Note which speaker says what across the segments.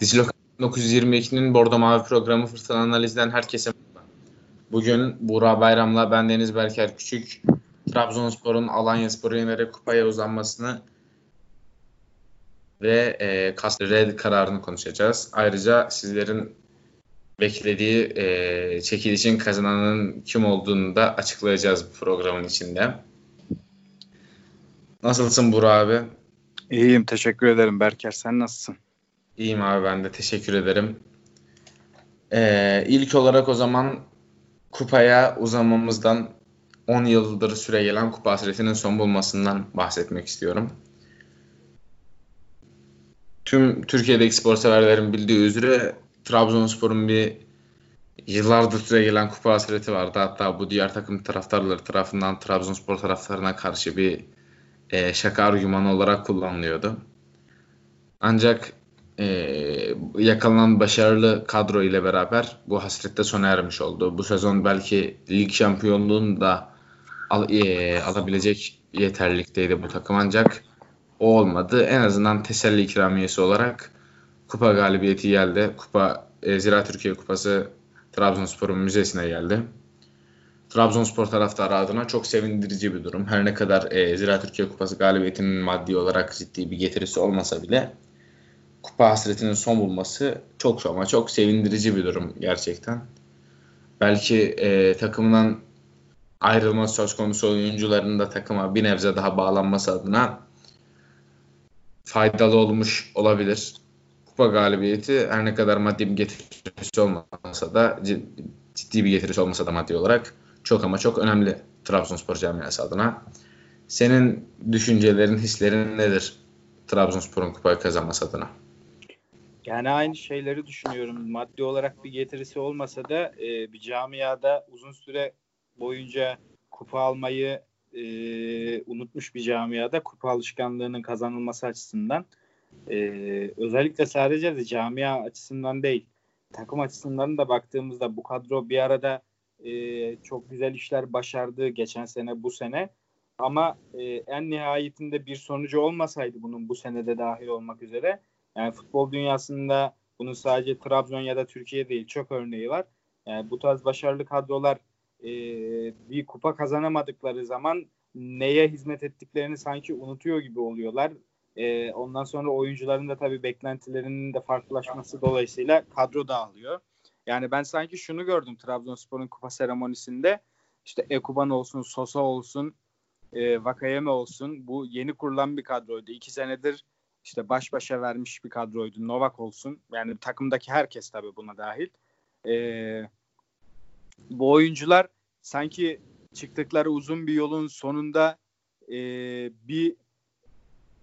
Speaker 1: Dislok 1922'nin Bordo Mavi programı Fırsat Analiz'den herkese Bugün Buğra Bayram'la ben Deniz Berker Küçük Trabzonspor'un Alanya Spor'u yenerek kupaya uzanmasını ve e, red kararını konuşacağız. Ayrıca sizlerin beklediği e, çekilişin kazananın kim olduğunu da açıklayacağız bu programın içinde. Nasılsın Buğra abi?
Speaker 2: İyiyim teşekkür ederim Berker sen nasılsın?
Speaker 1: İyiyim abi ben de teşekkür ederim. Ee, ilk olarak o zaman kupaya uzamamızdan 10 yıldır süre gelen kupa hasretinin son bulmasından bahsetmek istiyorum. Tüm Türkiye'deki spor severlerin bildiği üzere Trabzonspor'un bir yıllardır süre gelen kupa hasreti vardı. Hatta bu diğer takım taraftarları tarafından Trabzonspor taraftarına karşı bir e, şaka argümanı olarak kullanılıyordu. Ancak e, yakalanan başarılı kadro ile beraber bu hasrette sona ermiş oldu. Bu sezon belki lig şampiyonluğunu da al, e, alabilecek yeterlikteydi bu takım ancak o olmadı. En azından teselli ikramiyesi olarak kupa galibiyeti geldi. Kupa e, Zira Türkiye Kupası Trabzonspor'un müzesine geldi. Trabzonspor taraftarı adına çok sevindirici bir durum. Her ne kadar e, Zira Türkiye Kupası galibiyetinin maddi olarak ciddi bir getirisi olmasa bile kupa hasretinin son bulması çok ama çok sevindirici bir durum gerçekten. Belki e, takımından ayrılma söz konusu oyuncuların da takıma bir nebze daha bağlanması adına faydalı olmuş olabilir. Kupa galibiyeti her ne kadar maddi bir getirisi olmasa da ciddi bir getirisi olmasa da maddi olarak çok ama çok önemli Trabzonspor camiası adına. Senin düşüncelerin, hislerin nedir Trabzonspor'un kupayı kazanması adına?
Speaker 2: Yani aynı şeyleri düşünüyorum. Maddi olarak bir getirisi olmasa da e, bir camiada uzun süre boyunca kupa almayı e, unutmuş bir camiada kupa alışkanlığının kazanılması açısından e, özellikle sadece de camia açısından değil takım açısından da baktığımızda bu kadro bir arada e, çok güzel işler başardı geçen sene bu sene ama e, en nihayetinde bir sonucu olmasaydı bunun bu senede dahil olmak üzere yani futbol dünyasında bunun sadece Trabzon ya da Türkiye değil çok örneği var. Yani bu tarz başarılı kadrolar e, bir kupa kazanamadıkları zaman neye hizmet ettiklerini sanki unutuyor gibi oluyorlar. E, ondan sonra oyuncuların da tabii beklentilerinin de farklılaşması dolayısıyla kadro dağılıyor. Yani ben sanki şunu gördüm Trabzonspor'un kupa seremonisinde. İşte Ekuban olsun, Sosa olsun, e, Vakayeme olsun. Bu yeni kurulan bir kadroydu. İki senedir işte baş başa vermiş bir kadroydu. Novak olsun. Yani takımdaki herkes tabii buna dahil. E, bu oyuncular sanki çıktıkları uzun bir yolun sonunda e, bir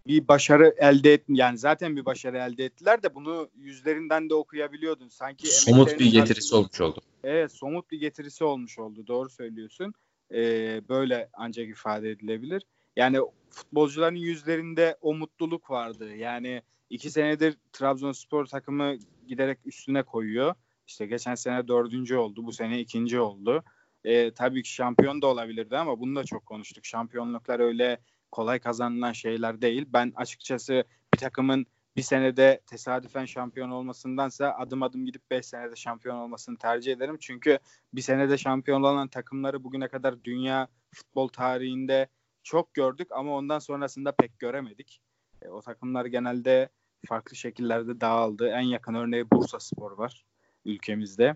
Speaker 2: bir başarı elde et yani zaten bir başarı elde ettiler de bunu yüzlerinden de okuyabiliyordun. Sanki
Speaker 1: somut bir getirisi olmuş oldu.
Speaker 2: Evet, somut bir getirisi olmuş oldu. Doğru söylüyorsun. Ee, böyle ancak ifade edilebilir. Yani futbolcuların yüzlerinde o mutluluk vardı. Yani iki senedir Trabzonspor takımı giderek üstüne koyuyor. İşte geçen sene dördüncü oldu, bu sene ikinci oldu. Ee, tabii ki şampiyon da olabilirdi ama bunu da çok konuştuk. Şampiyonluklar öyle kolay kazanılan şeyler değil. Ben açıkçası bir takımın bir senede tesadüfen şampiyon olmasındansa adım adım gidip 5 senede şampiyon olmasını tercih ederim. Çünkü bir senede şampiyon olan takımları bugüne kadar dünya futbol tarihinde çok gördük ama ondan sonrasında pek göremedik. E, o takımlar genelde farklı şekillerde dağıldı. En yakın örneği Bursa Spor var ülkemizde.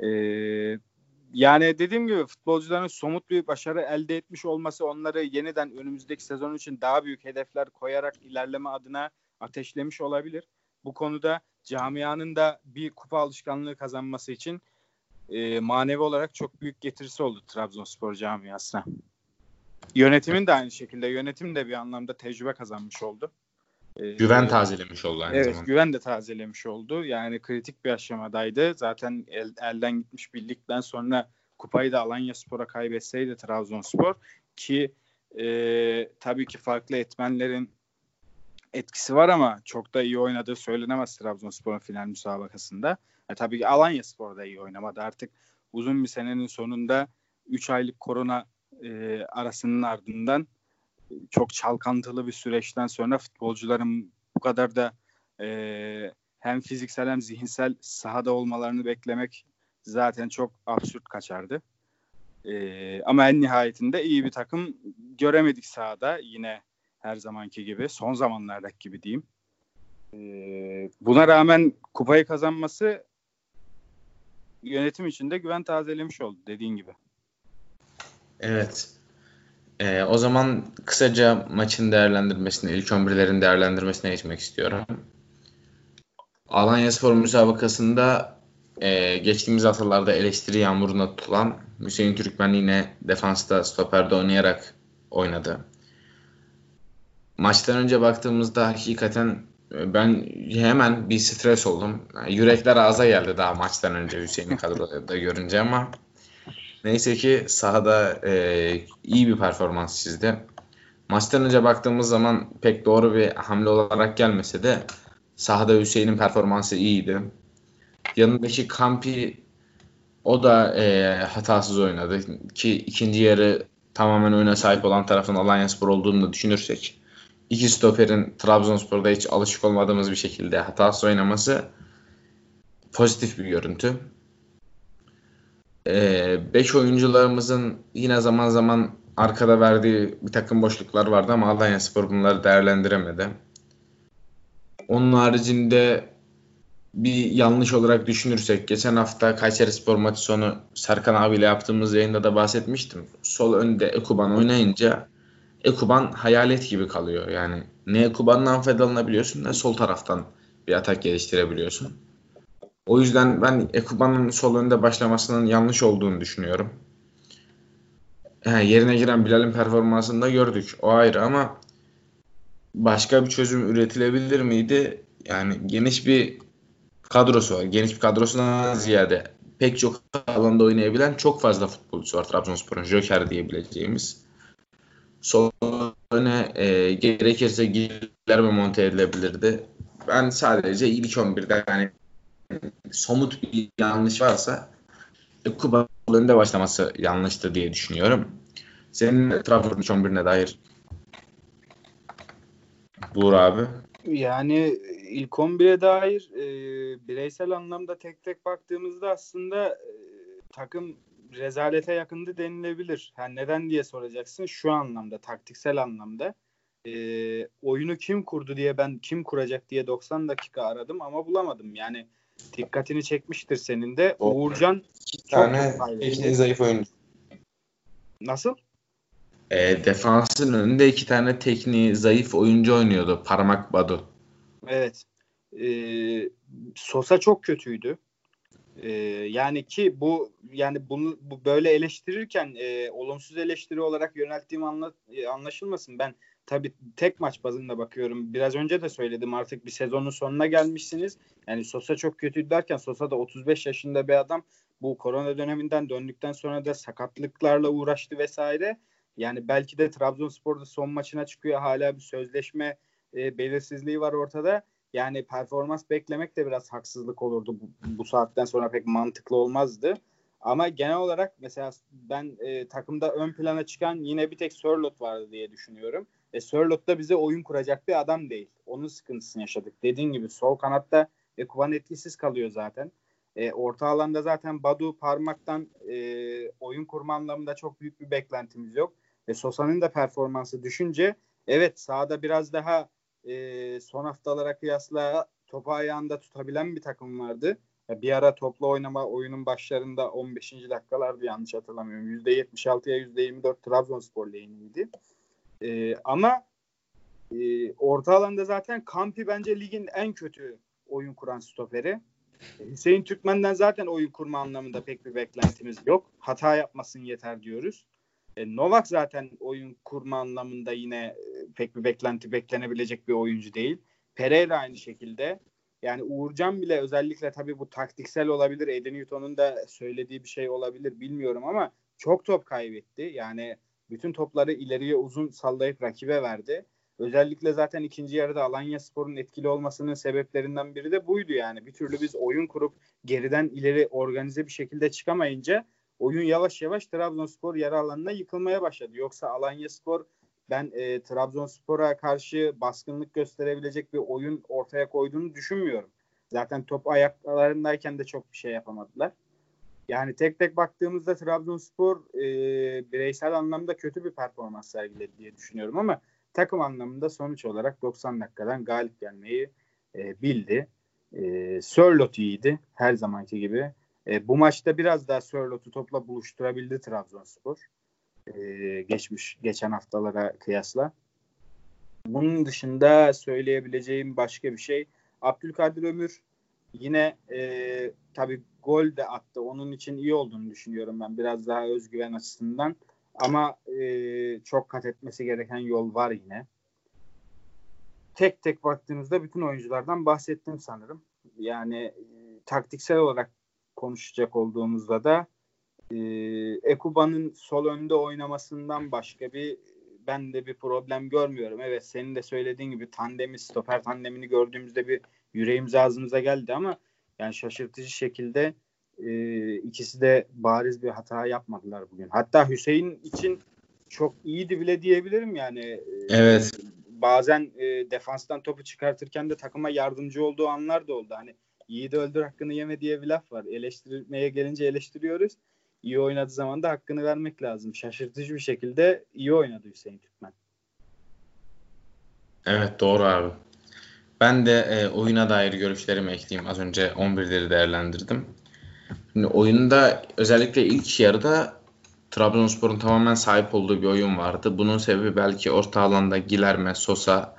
Speaker 2: E, yani dediğim gibi futbolcuların somut bir başarı elde etmiş olması onları yeniden önümüzdeki sezon için daha büyük hedefler koyarak ilerleme adına ateşlemiş olabilir. Bu konuda camianın da bir kupa alışkanlığı kazanması için e, manevi olarak çok büyük getirisi oldu Trabzonspor camiasına. Yönetimin de aynı şekilde. Yönetim de bir anlamda tecrübe kazanmış oldu.
Speaker 1: Ee, güven tazelemiş oldu aynı
Speaker 2: evet,
Speaker 1: zamanda.
Speaker 2: Güven de tazelemiş oldu. Yani kritik bir aşamadaydı. Zaten el, elden gitmiş bildikten sonra kupayı da Alanya Spor'a kaybetseydi Trabzonspor ki e, tabii ki farklı etmenlerin etkisi var ama çok da iyi oynadığı söylenemez Trabzonspor'un final müsabakasında. E, tabii ki Alanya Spor da iyi oynamadı. Artık uzun bir senenin sonunda 3 aylık korona e, arasının ardından çok çalkantılı bir süreçten sonra futbolcuların bu kadar da e, hem fiziksel hem zihinsel sahada olmalarını beklemek zaten çok absürt kaçardı. Ee, ama en nihayetinde iyi bir takım göremedik sahada yine her zamanki gibi son zamanlardaki gibi diyeyim. Ee, buna rağmen kupayı kazanması yönetim içinde güven tazelemiş oldu dediğin gibi.
Speaker 1: Evet. Ee, o zaman kısaca maçın değerlendirmesine, ilk 11'lerin değerlendirmesine geçmek istiyorum. Alanya Spor müsabakasında e, geçtiğimiz haftalarda eleştiri yağmuruna tutulan Hüseyin Türkmen yine defansta stoperde oynayarak oynadı. Maçtan önce baktığımızda hakikaten e, ben hemen bir stres oldum. yürekler ağza geldi daha maçtan önce Hüseyin'i kadroda görünce ama neyse ki sahada e, iyi bir performans çizdi. Maçtan önce baktığımız zaman pek doğru bir hamle olarak gelmese de sahada Hüseyin'in performansı iyiydi. Yanındaki Kampi o da e, hatasız oynadı ki ikinci yarı tamamen oyuna sahip olan tarafın Alanya Spor olduğunu da düşünürsek iki stoperin Trabzonspor'da hiç alışık olmadığımız bir şekilde hatasız oynaması pozitif bir görüntü. 5 ee, beş oyuncularımızın yine zaman zaman arkada verdiği bir takım boşluklar vardı ama Alanya Spor bunları değerlendiremedi. Onun haricinde bir yanlış olarak düşünürsek geçen hafta Kayseri Spor maçı sonu Serkan abiyle yaptığımız yayında da bahsetmiştim. Sol önde Ekuban oynayınca Ekuban hayalet gibi kalıyor. Yani ne Ekuban'dan faydalanabiliyorsun ne sol taraftan bir atak geliştirebiliyorsun. O yüzden ben Ekuban'ın sol önde başlamasının yanlış olduğunu düşünüyorum. He, yerine giren Bilal'in performansını da gördük. O ayrı ama başka bir çözüm üretilebilir miydi? Yani geniş bir kadrosu var. Geniş bir kadrosundan ziyade pek çok alanda oynayabilen çok fazla futbolcusu var Trabzonspor'un. Joker diyebileceğimiz. Sol öne e, gerekirse Gilerme monte edilebilirdi. Ben sadece ilk 11'de yani somut bir yanlış varsa Kuba önünde başlaması yanlıştı diye düşünüyorum. Senin Trabzon'un 11'ine dair Buğur abi.
Speaker 2: Yani ilk 11'e dair e, bireysel anlamda tek tek baktığımızda aslında e, takım rezalete yakındı denilebilir. Yani neden diye soracaksın. Şu anlamda, taktiksel anlamda. E, oyunu kim kurdu diye ben kim kuracak diye 90 dakika aradım ama bulamadım. Yani dikkatini çekmiştir senin de. O, Uğurcan
Speaker 1: iki tane tekniği zayıf oyuncu.
Speaker 2: Nasıl?
Speaker 1: E, defansın önünde iki tane tekniği zayıf oyuncu oynuyordu. Parmak Badu.
Speaker 2: Evet. E, Sosa çok kötüydü. E, yani ki bu yani bunu bu böyle eleştirirken e, olumsuz eleştiri olarak yönelttiğim anla, e, anlaşılmasın. Ben tabii tek maç bazında bakıyorum. Biraz önce de söyledim artık bir sezonun sonuna gelmişsiniz. Yani Sosa çok kötü derken Sosa da 35 yaşında bir adam. Bu korona döneminden döndükten sonra da sakatlıklarla uğraştı vesaire. Yani belki de Trabzonspor'da son maçına çıkıyor. Hala bir sözleşme e, belirsizliği var ortada. Yani performans beklemek de biraz haksızlık olurdu. Bu, bu saatten sonra pek mantıklı olmazdı. Ama genel olarak mesela ben e, takımda ön plana çıkan yine bir tek Sörlot vardı diye düşünüyorum. E, Sörlot da bize oyun kuracak bir adam değil. Onun sıkıntısını yaşadık. Dediğin gibi sol kanatta Ekuban etkisiz kalıyor zaten. E, orta alanda zaten Badu parmaktan e, oyun kurma anlamında çok büyük bir beklentimiz yok. Ve Sosa'nın da performansı düşünce evet sahada biraz daha e, son haftalara kıyasla topu ayağında tutabilen bir takım vardı. Bir ara toplu oynama oyunun başlarında 15. dakikalardı yanlış hatırlamıyorum. %76'ya %24 Trabzonspor lehineydi. E, ama e, orta alanda zaten Kampi bence ligin en kötü oyun kuran stoperi. Hüseyin Türkmen'den zaten oyun kurma anlamında pek bir beklentimiz yok. Hata yapmasın yeter diyoruz. E, Novak zaten oyun kurma anlamında yine e, pek bir beklenti beklenebilecek bir oyuncu değil. Pereira aynı şekilde. Yani Uğurcan bile özellikle tabii bu taktiksel olabilir. Eden Newton'un da söylediği bir şey olabilir bilmiyorum ama çok top kaybetti. Yani bütün topları ileriye uzun sallayıp rakibe verdi. Özellikle zaten ikinci yarıda Alanya Spor'un etkili olmasının sebeplerinden biri de buydu yani. Bir türlü biz oyun kurup geriden ileri organize bir şekilde çıkamayınca oyun yavaş yavaş Trabzonspor yarı alanına yıkılmaya başladı. Yoksa Alanya Spor ben e, Trabzonspor'a karşı baskınlık gösterebilecek bir oyun ortaya koyduğunu düşünmüyorum. Zaten top ayaklarındayken de çok bir şey yapamadılar. Yani tek tek baktığımızda Trabzonspor e, bireysel anlamda kötü bir performans sergiledi diye düşünüyorum ama takım anlamında sonuç olarak 90 dakikadan galip gelmeyi e, bildi. E, Sörlot iyiydi her zamanki gibi. E, bu maçta biraz daha Sörlot'u topla buluşturabildi Trabzonspor. E, geçmiş geçen haftalara kıyasla. Bunun dışında söyleyebileceğim başka bir şey Abdülkadir Ömür yine e, tabii gol de attı. Onun için iyi olduğunu düşünüyorum ben biraz daha özgüven açısından. Ama e, çok kat etmesi gereken yol var yine. Tek tek baktığımızda bütün oyunculardan bahsettim sanırım. Yani e, taktiksel olarak konuşacak olduğumuzda da e, Ekuba'nın sol önde oynamasından başka bir ben de bir problem görmüyorum. Evet senin de söylediğin gibi tandemi, stoper tandemini gördüğümüzde bir yüreğimiz ağzımıza geldi ama yani şaşırtıcı şekilde e, ikisi de bariz bir hata yapmadılar bugün. Hatta Hüseyin için çok iyiydi bile diyebilirim yani. E,
Speaker 1: evet.
Speaker 2: Bazen e, defanstan topu çıkartırken de takıma yardımcı olduğu anlar da oldu. Hani yiğidi öldür hakkını yeme diye bir laf var. Eleştirmeye gelince eleştiriyoruz. İyi oynadığı zaman da hakkını vermek lazım. Şaşırtıcı bir şekilde iyi oynadı Hüseyin Türkmen.
Speaker 1: Evet doğru abi. Ben de e, oyuna dair görüşlerimi ekleyeyim. Az önce 11'leri değerlendirdim. Şimdi oyunda özellikle ilk yarıda Trabzonspor'un tamamen sahip olduğu bir oyun vardı. Bunun sebebi belki orta alanda Gilerme, Sosa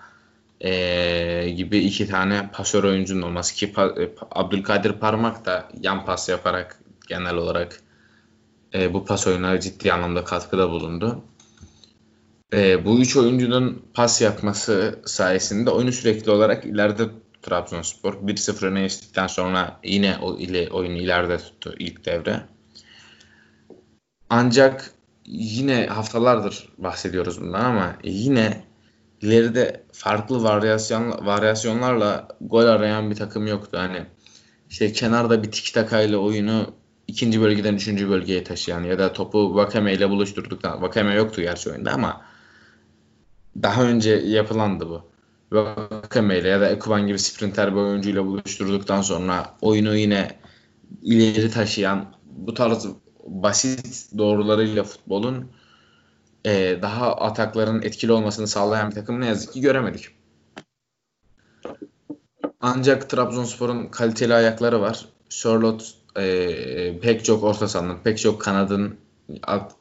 Speaker 1: e, gibi iki tane pasör oyuncunun olması ki pa, e, Abdülkadir Parmak da yan pas yaparak genel olarak e, bu pas oyununa ciddi anlamda katkıda bulundu. E, bu üç oyuncunun pas yapması sayesinde oyunu sürekli olarak ileride Trabzonspor 1-0 öne geçtikten sonra yine o ile oyunu ileride tuttu ilk devre. Ancak yine haftalardır bahsediyoruz bundan ama yine ileride farklı varyasyon varyasyonlarla gol arayan bir takım yoktu. Hani işte kenarda bir tiki takayla oyunu ikinci bölgeden üçüncü bölgeye taşıyan ya da topu Vakame ile buluşturduktan Vakame yoktu gerçi oyunda ama daha önce yapılandı bu. Vakame ile ya da Ekuban gibi sprinter bir oyuncuyla buluşturduktan sonra oyunu yine ileri taşıyan bu tarz basit doğrularıyla futbolun e, daha atakların etkili olmasını sağlayan bir takım ne yazık ki göremedik. Ancak Trabzonspor'un kaliteli ayakları var. Charlotte e, pek çok orta sahanın, pek çok kanadın at,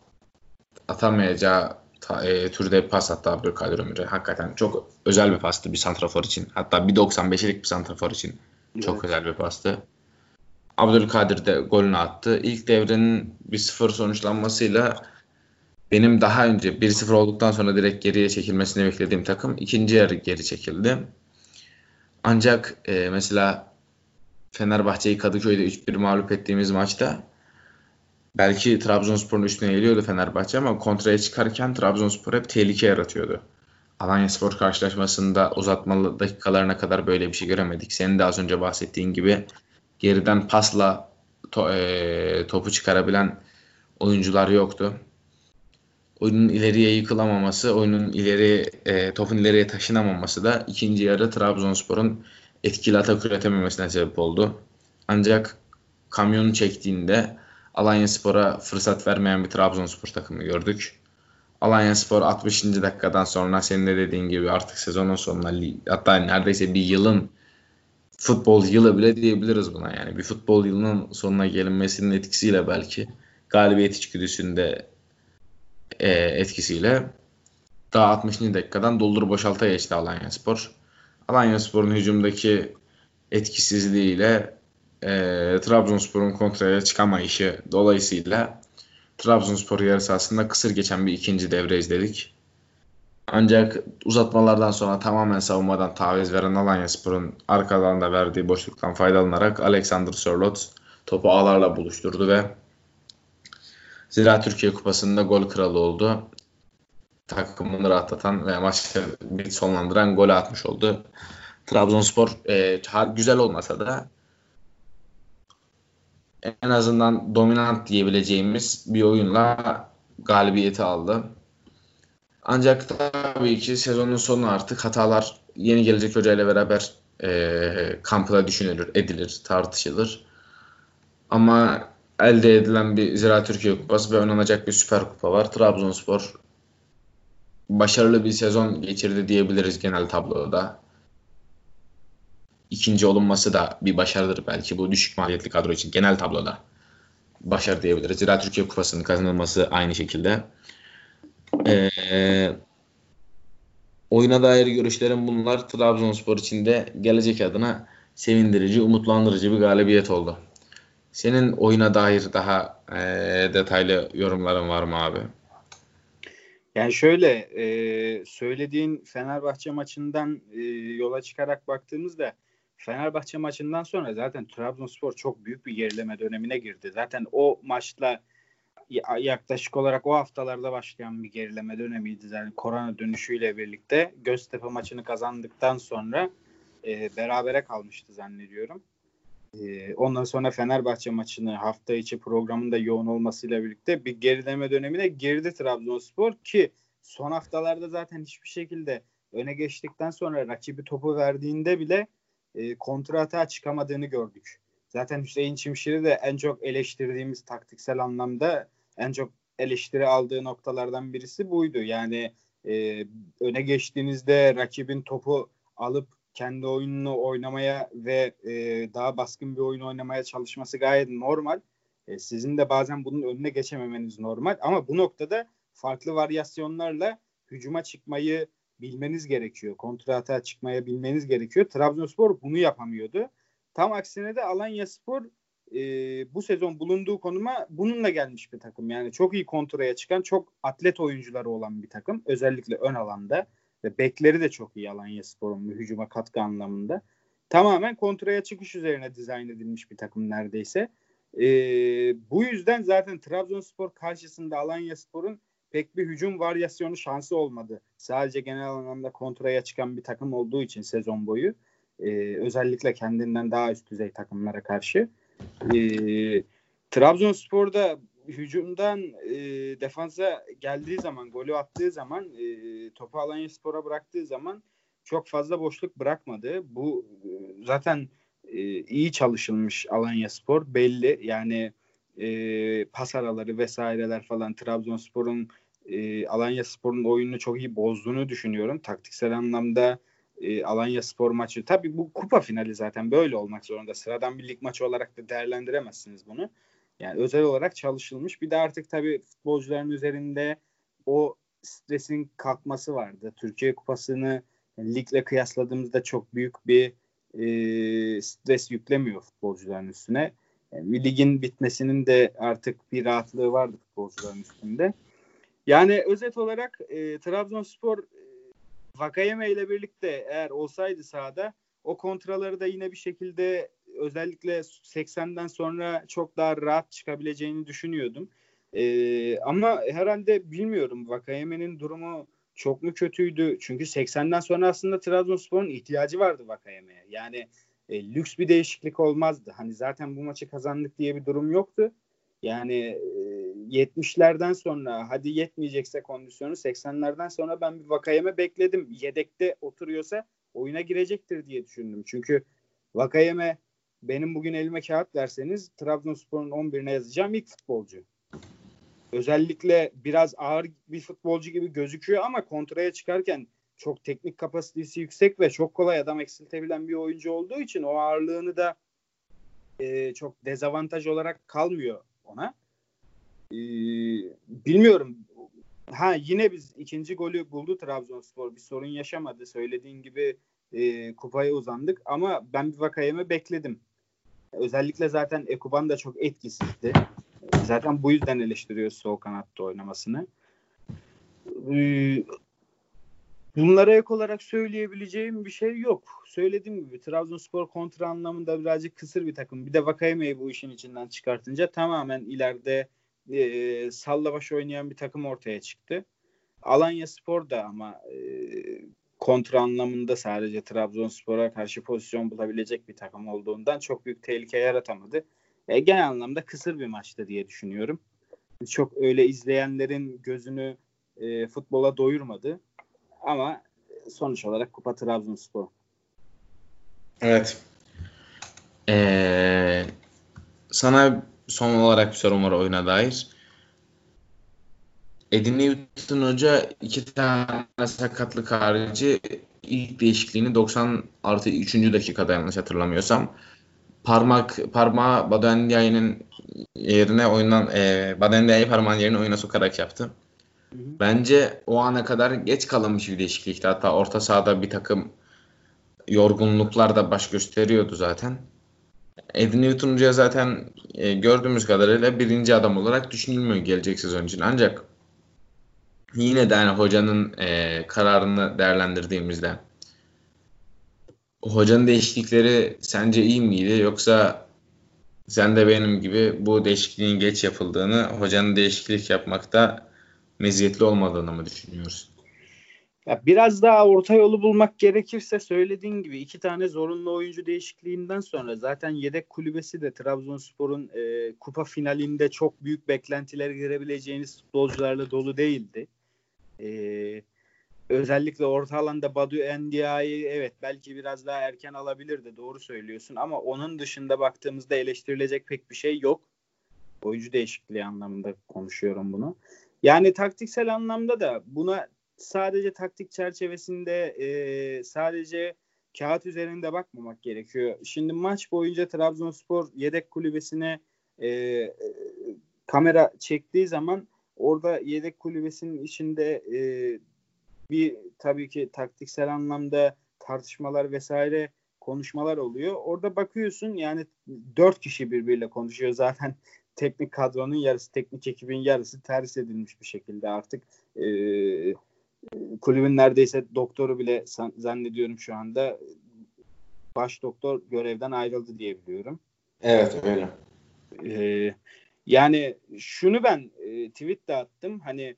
Speaker 1: atamayacağı ta, e, türde pas attı Abdülkadir Ömür'e. Hakikaten çok özel bir pastı bir santrafor için. Hatta 1.95'lik bir santrafor için çok evet. özel bir pastı. Abdülkadir de golünü attı. İlk devrenin 1-0 sonuçlanmasıyla benim daha önce 1-0 olduktan sonra direkt geriye çekilmesini beklediğim takım ikinci yarı geri çekildi. Ancak e, mesela Fenerbahçe'yi Kadıköy'de 3-1 mağlup ettiğimiz maçta belki Trabzonspor'un üstüne geliyordu Fenerbahçe ama kontraya çıkarken Trabzonspor hep tehlike yaratıyordu. Alanya Spor karşılaşmasında uzatmalı dakikalarına kadar böyle bir şey göremedik. Senin de az önce bahsettiğin gibi geriden pasla to, e, topu çıkarabilen oyuncular yoktu. Oyunun ileriye yıkılamaması, oyunun ileri e, topun ileriye taşınamaması da ikinci yarı Trabzonspor'un etkili atak üretememesine sebep oldu. Ancak kamyonu çektiğinde Alanya Spor'a fırsat vermeyen bir Trabzonspor takımı gördük. Alanya Spor 60. dakikadan sonra senin de dediğin gibi artık sezonun sonuna hatta neredeyse bir yılın futbol yılı bile diyebiliriz buna yani. Bir futbol yılının sonuna gelinmesinin etkisiyle belki galibiyet içgüdüsünde e, etkisiyle daha 60. dakikadan doldur boşalta geçti Alanya Spor. Alanya Spor'un hücumdaki etkisizliğiyle e, Trabzonspor'un kontraya çıkamayışı dolayısıyla Trabzonspor yarı sahasında kısır geçen bir ikinci devre izledik. Ancak uzatmalardan sonra tamamen savunmadan taviz veren Alanya Spor'un arkadan da verdiği boşluktan faydalanarak Alexander Sörloth topu ağlarla buluşturdu ve Zira Türkiye Kupası'nda gol kralı oldu. Takımını rahatlatan ve maçı bir sonlandıran gol atmış oldu. Trabzonspor e, güzel olmasa da en azından dominant diyebileceğimiz bir oyunla galibiyeti aldı. Ancak tabii ki sezonun sonu artık hatalar yeni gelecek hocayla beraber e, kampına düşünülür, edilir, tartışılır. Ama elde edilen bir Ziraat Türkiye Kupası ve oynanacak bir Süper Kupa var. Trabzonspor başarılı bir sezon geçirdi diyebiliriz genel tabloda. İkinci olunması da bir başarıdır belki bu düşük maliyetli kadro için genel tabloda. Başarı diyebiliriz. Ziraat Türkiye Kupası'nın kazanılması aynı şekilde. Ee, oyuna dair görüşlerim bunlar. Trabzonspor için de gelecek adına sevindirici, umutlandırıcı bir galibiyet oldu. Senin oyuna dair daha e, detaylı yorumların var mı abi?
Speaker 2: Yani şöyle e, söylediğin Fenerbahçe maçından e, yola çıkarak baktığımızda Fenerbahçe maçından sonra zaten Trabzonspor çok büyük bir gerileme dönemine girdi. Zaten o maçla yaklaşık olarak o haftalarda başlayan bir gerileme dönemiydi. Yani korona dönüşüyle birlikte Göztepe maçını kazandıktan sonra e, berabere kalmıştı zannediyorum. E, ondan sonra Fenerbahçe maçını hafta içi programında yoğun olmasıyla birlikte bir gerileme dönemine girdi Trabzonspor ki son haftalarda zaten hiçbir şekilde öne geçtikten sonra rakibi topu verdiğinde bile e, kontrata çıkamadığını gördük. Zaten Hüseyin Çimşir'i de en çok eleştirdiğimiz taktiksel anlamda en çok eleştiri aldığı noktalardan birisi buydu. Yani e, öne geçtiğinizde rakibin topu alıp kendi oyununu oynamaya ve e, daha baskın bir oyun oynamaya çalışması gayet normal. E, sizin de bazen bunun önüne geçememeniz normal. Ama bu noktada farklı varyasyonlarla hücuma çıkmayı bilmeniz gerekiyor. Kontrata çıkmaya bilmeniz gerekiyor. Trabzonspor bunu yapamıyordu. Tam aksine de Alanya Spor e, bu sezon bulunduğu konuma bununla gelmiş bir takım. Yani çok iyi kontraya çıkan, çok atlet oyuncuları olan bir takım. Özellikle ön alanda ve bekleri de çok iyi Alanya Spor'un hücuma katkı anlamında. Tamamen kontraya çıkış üzerine dizayn edilmiş bir takım neredeyse. E, bu yüzden zaten Trabzonspor karşısında Alanya Spor'un pek bir hücum varyasyonu şansı olmadı. Sadece genel anlamda kontraya çıkan bir takım olduğu için sezon boyu. E, özellikle kendinden daha üst düzey takımlara karşı. E, Trabzonspor'da hücumdan e, defansa geldiği zaman, golü attığı zaman, e, topu Alanya Spor'a bıraktığı zaman çok fazla boşluk bırakmadı. Bu e, zaten e, iyi çalışılmış Alanya Spor belli. Yani e, pas araları vesaireler falan Trabzonspor'un e, Alanya Spor'un oyununu çok iyi bozduğunu düşünüyorum. Taktiksel anlamda e, Alanya Spor maçı. Tabii bu kupa finali zaten böyle olmak zorunda. Sıradan bir lig maçı olarak da değerlendiremezsiniz bunu. Yani özel olarak çalışılmış. Bir de artık tabii futbolcuların üzerinde o stresin kalkması vardı. Türkiye Kupası'nı yani ligle kıyasladığımızda çok büyük bir e, stres yüklemiyor futbolcuların üstüne. Yani ligin bitmesinin de artık bir rahatlığı vardı futbolcuların üstünde. Yani özet olarak e, Trabzonspor e, Vakayeme ile birlikte eğer olsaydı sahada o kontraları da yine bir şekilde özellikle 80'den sonra çok daha rahat çıkabileceğini düşünüyordum. Ee, ama herhalde bilmiyorum Vakayeme'nin durumu çok mu kötüydü? Çünkü 80'den sonra aslında Trabzonspor'un ihtiyacı vardı Vakayeme'ye. Yani e, lüks bir değişiklik olmazdı. Hani zaten bu maçı kazandık diye bir durum yoktu. Yani e, 70'lerden sonra hadi yetmeyecekse kondisyonu 80'lerden sonra ben bir Vakayeme bekledim. Yedekte oturuyorsa oyuna girecektir diye düşündüm. Çünkü Vakayeme benim bugün elime kağıt verseniz Trabzonspor'un 11'ine yazacağım ilk futbolcu. Özellikle biraz ağır bir futbolcu gibi gözüküyor ama kontraya çıkarken çok teknik kapasitesi yüksek ve çok kolay adam eksiltebilen bir oyuncu olduğu için o ağırlığını da e, çok dezavantaj olarak kalmıyor ona. E, bilmiyorum. Ha yine biz ikinci golü buldu Trabzonspor. Bir sorun yaşamadı. Söylediğin gibi e, kupaya uzandık ama ben bir vakayeme bekledim. Özellikle zaten Ekuban da çok etkisizdi. Zaten bu yüzden eleştiriyoruz sol kanatta oynamasını. Ee, bunlara ek olarak söyleyebileceğim bir şey yok. Söylediğim gibi Trabzonspor kontra anlamında birazcık kısır bir takım. Bir de Vakayeme'yi bu işin içinden çıkartınca tamamen ileride e, salla baş oynayan bir takım ortaya çıktı. Alanya Spor da ama e, kontra anlamında sadece Trabzonspor'a karşı pozisyon bulabilecek bir takım olduğundan çok büyük tehlike yaratamadı. E, genel anlamda kısır bir maçtı diye düşünüyorum. Çok öyle izleyenlerin gözünü e, futbola doyurmadı. Ama sonuç olarak Kupa Trabzonspor.
Speaker 1: Evet. Ee, sana son olarak bir sorum var oyuna dair. Edin Newton Hoca iki tane sakatlık harici ilk değişikliğini 90 artı 3. dakikada yanlış hatırlamıyorsam parmak parmağı Badendiay'ın yerine oyundan e, Badendiay'ı parmağın yerine oyuna sokarak yaptı. Bence o ana kadar geç kalınmış bir değişiklikti. Hatta orta sahada bir takım yorgunluklar da baş gösteriyordu zaten. Edin Newton zaten e, gördüğümüz kadarıyla birinci adam olarak düşünülmüyor gelecek sezon için. Ancak yine de yani hocanın e, kararını değerlendirdiğimizde hocanın değişiklikleri sence iyi miydi yoksa sen de benim gibi bu değişikliğin geç yapıldığını, hocanın değişiklik yapmakta meziyetli olmadığını mı düşünüyorsun?
Speaker 2: Ya biraz daha orta yolu bulmak gerekirse söylediğin gibi iki tane zorunlu oyuncu değişikliğinden sonra zaten yedek kulübesi de Trabzonspor'un e, kupa finalinde çok büyük beklentiler girebileceğiniz futbolcularla dolu değildi. E, özellikle orta alanda Badu Endia'yı evet belki biraz daha erken alabilirdi doğru söylüyorsun ama onun dışında baktığımızda eleştirilecek pek bir şey yok. Oyuncu değişikliği anlamında konuşuyorum bunu. Yani taktiksel anlamda da buna sadece taktik çerçevesinde e, sadece kağıt üzerinde bakmamak gerekiyor. Şimdi maç boyunca Trabzonspor yedek kulübesine e, kamera çektiği zaman orada yedek kulübesinin içinde e, bir tabii ki taktiksel anlamda tartışmalar vesaire konuşmalar oluyor. Orada bakıyorsun yani dört kişi birbiriyle konuşuyor zaten teknik kadronun yarısı, teknik ekibin yarısı ters edilmiş bir şekilde artık e, kulübün neredeyse doktoru bile zannediyorum şu anda baş doktor görevden ayrıldı diye biliyorum.
Speaker 1: Evet öyle.
Speaker 2: Ee, yani şunu ben e, tweet de attım. Hani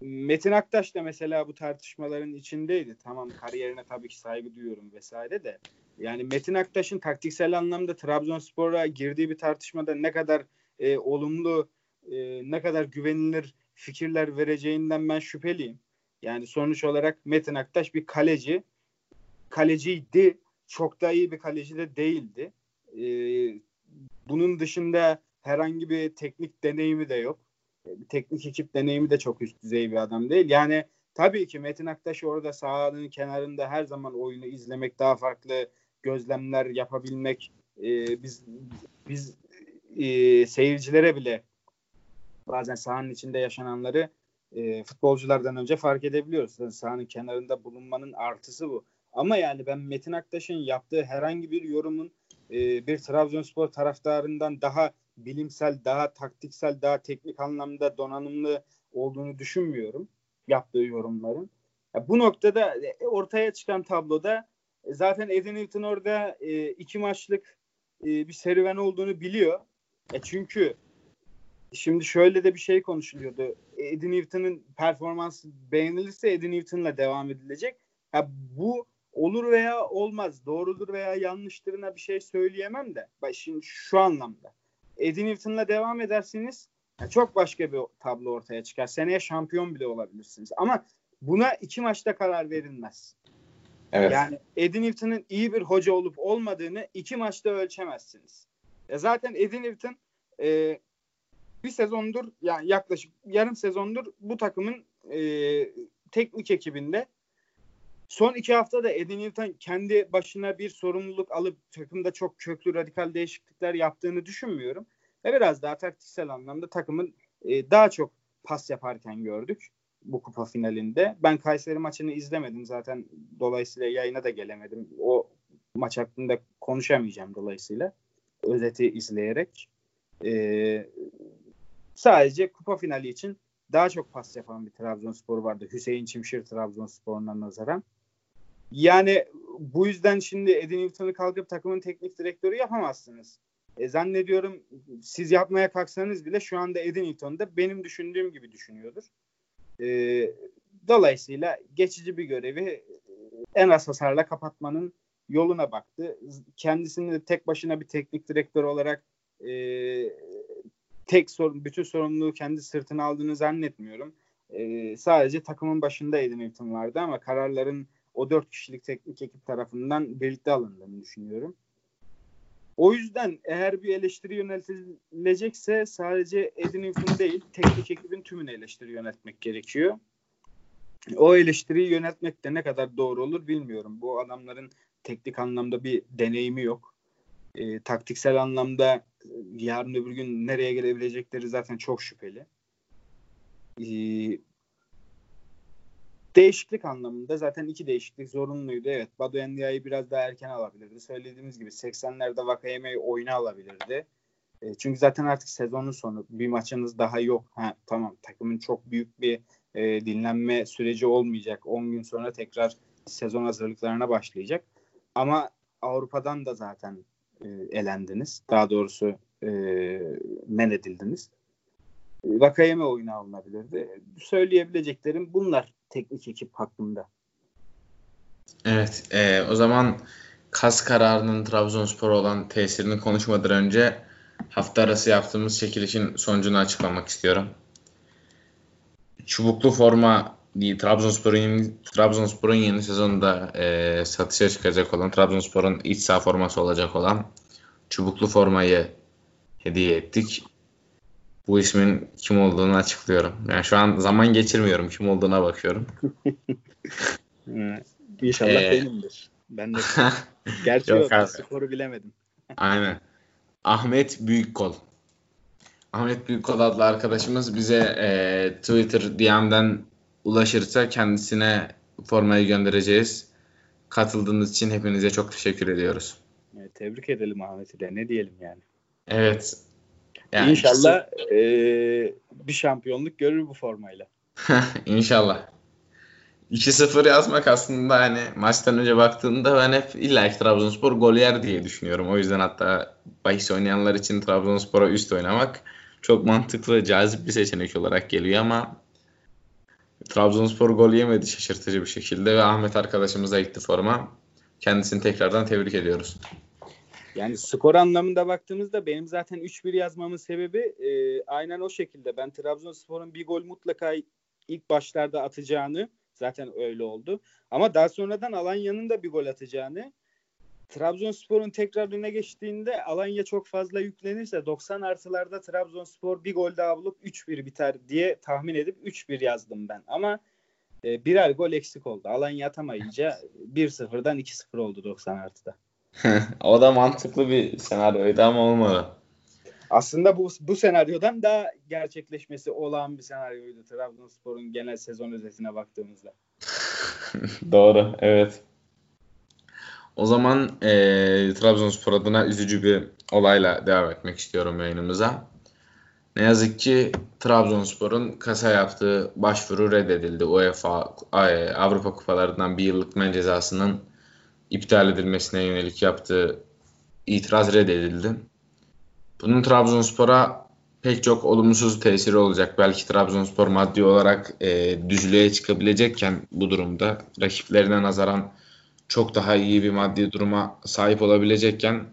Speaker 2: Metin Aktaş da mesela bu tartışmaların içindeydi. Tamam kariyerine tabii ki saygı duyuyorum vesaire de. Yani Metin Aktaş'ın taktiksel anlamda Trabzonspor'a girdiği bir tartışmada ne kadar e, olumlu, e, ne kadar güvenilir fikirler vereceğinden ben şüpheliyim. Yani sonuç olarak Metin Aktaş bir kaleci. Kaleciydi. Çok da iyi bir kaleci de değildi. Ee, bunun dışında herhangi bir teknik deneyimi de yok. Bir teknik ekip deneyimi de çok üst düzey bir adam değil. Yani tabii ki Metin Aktaş orada sahanın kenarında her zaman oyunu izlemek, daha farklı gözlemler yapabilmek, e, biz biz e, seyircilere bile bazen sahanın içinde yaşananları e, futbolculardan önce fark edebiliyoruz. Yani sahanın kenarında bulunmanın artısı bu. Ama yani ben Metin Aktaş'ın yaptığı herhangi bir yorumun e, bir Trabzonspor taraftarından daha bilimsel, daha taktiksel, daha teknik anlamda donanımlı olduğunu düşünmüyorum yaptığı yorumların. Ya bu noktada e, ortaya çıkan tabloda e, zaten Edin Newton orada e, iki maçlık e, bir serüven olduğunu biliyor. E çünkü Şimdi şöyle de bir şey konuşuluyordu. Eddie Newton'ın performansı beğenilirse Eddie Newton'la devam edilecek. Ha, bu olur veya olmaz, doğrudur veya yanlıştırına bir şey söyleyemem de. Bak şimdi şu anlamda. Eddie Newton'la devam edersiniz yani çok başka bir tablo ortaya çıkar. Seneye şampiyon bile olabilirsiniz. Ama buna iki maçta karar verilmez. Evet. Yani Eddie Newton'ın iyi bir hoca olup olmadığını iki maçta ölçemezsiniz. E zaten Eddie Newton e, bir sezondur yani yaklaşık yarım sezondur bu takımın e, teknik ekibinde. Son iki haftada Edin Newton kendi başına bir sorumluluk alıp takımda çok köklü radikal değişiklikler yaptığını düşünmüyorum. Ve biraz daha taktiksel anlamda takımın e, daha çok pas yaparken gördük bu kupa finalinde. Ben Kayseri maçını izlemedim zaten dolayısıyla yayına da gelemedim. O maç hakkında konuşamayacağım dolayısıyla özeti izleyerek. Ee, Sadece kupa finali için daha çok pas yapan bir Trabzonspor vardı. Hüseyin Çimşir Trabzonspor'una nazaran. Yani bu yüzden şimdi Edin Newton'u kalkıp takımın teknik direktörü yapamazsınız. E, zannediyorum siz yapmaya kalksanız bile şu anda Edin Newton da benim düşündüğüm gibi düşünüyordur. E, dolayısıyla geçici bir görevi en az hasarla kapatmanın yoluna baktı. Kendisini de tek başına bir teknik direktör olarak e, tek sorun, bütün sorumluluğu kendi sırtına aldığını zannetmiyorum. Ee, sadece takımın başında Edin Newton vardı ama kararların o dört kişilik teknik ekip tarafından birlikte alındığını düşünüyorum. O yüzden eğer bir eleştiri yöneltilecekse sadece Edin Inf'in değil teknik ekibin tümünü eleştiri yöneltmek gerekiyor. O eleştiriyi yöneltmek de ne kadar doğru olur bilmiyorum. Bu adamların teknik anlamda bir deneyimi yok. E, taktiksel anlamda e, yarın öbür gün nereye gelebilecekleri zaten çok şüpheli. E, değişiklik anlamında zaten iki değişiklik zorunluydu. Evet Badu Endia'yı biraz daha erken alabilirdi. Söylediğimiz gibi 80'lerde Vakayeme'yi oyuna alabilirdi. E, çünkü zaten artık sezonun sonu. Bir maçınız daha yok. Ha, tamam takımın çok büyük bir e, dinlenme süreci olmayacak. 10 gün sonra tekrar sezon hazırlıklarına başlayacak. Ama Avrupa'dan da zaten e, elendiniz. Daha doğrusu e, men edildiniz. Vakayeme oyuna alınabilirdi. Söyleyebileceklerim bunlar teknik ekip hakkında.
Speaker 1: Evet. E, o zaman kas kararının Trabzonspor olan tesirini konuşmadan önce hafta arası yaptığımız çekilişin sonucunu açıklamak istiyorum. Çubuklu forma Trabzonspor'un Trabzonspor'un yeni sezonda e, satışa çıkacak olan Trabzonspor'un iç saha forması olacak olan çubuklu formayı hediye ettik. Bu ismin kim olduğunu açıklıyorum. Yani şu an zaman geçirmiyorum. Kim olduğuna bakıyorum.
Speaker 2: İnşallah ee, benimdir. Ben de gerçi yok, yok skoru bilemedim.
Speaker 1: Aynen. Ahmet Büyükkol. Ahmet Büyükkol adlı arkadaşımız bize e, Twitter DM'den ulaşırsa kendisine formayı göndereceğiz. Katıldığınız için hepinize çok teşekkür ediyoruz.
Speaker 2: Evet, tebrik edelim Ahmet'i de. Ne diyelim yani.
Speaker 1: Evet.
Speaker 2: Yani İnşallah ikisi... e, bir şampiyonluk görür bu formayla.
Speaker 1: İnşallah. 2-0 yazmak aslında hani maçtan önce baktığında ben hep illa ki Trabzonspor gol yer diye düşünüyorum. O yüzden hatta bahis oynayanlar için Trabzonspor'a üst oynamak çok mantıklı, cazip bir seçenek olarak geliyor ama Trabzonspor gol yemedi şaşırtıcı bir şekilde ve Ahmet arkadaşımıza gitti forma. Kendisini tekrardan tebrik ediyoruz.
Speaker 2: Yani skor anlamında baktığımızda benim zaten 3-1 yazmamın sebebi e, aynen o şekilde. Ben Trabzonspor'un bir gol mutlaka ilk başlarda atacağını zaten öyle oldu. Ama daha sonradan Alanya'nın da bir gol atacağını Trabzonspor'un tekrar öne geçtiğinde Alanya çok fazla yüklenirse 90 artılarda Trabzonspor bir gol daha bulup 3-1 biter diye tahmin edip 3-1 yazdım ben. Ama e, birer gol eksik oldu. Alanya atamayınca 1-0'dan 2-0 oldu 90 artıda.
Speaker 1: o da mantıklı bir senaryoydu ama olmadı.
Speaker 2: Aslında bu, bu senaryodan daha gerçekleşmesi olan bir senaryoydu Trabzonspor'un genel sezon özetine baktığımızda.
Speaker 1: Doğru, evet. O zaman e, Trabzonspor adına üzücü bir olayla devam etmek istiyorum yayınımıza. Ne yazık ki Trabzonspor'un kasa yaptığı başvuru reddedildi. UEFA Avrupa Kupalarından bir yıllık men cezasının iptal edilmesine yönelik yaptığı itiraz reddedildi. Bunun Trabzonspor'a pek çok olumsuz tesiri olacak. Belki Trabzonspor maddi olarak e, düzlüğe çıkabilecekken bu durumda rakiplerine nazaran çok daha iyi bir maddi duruma sahip olabilecekken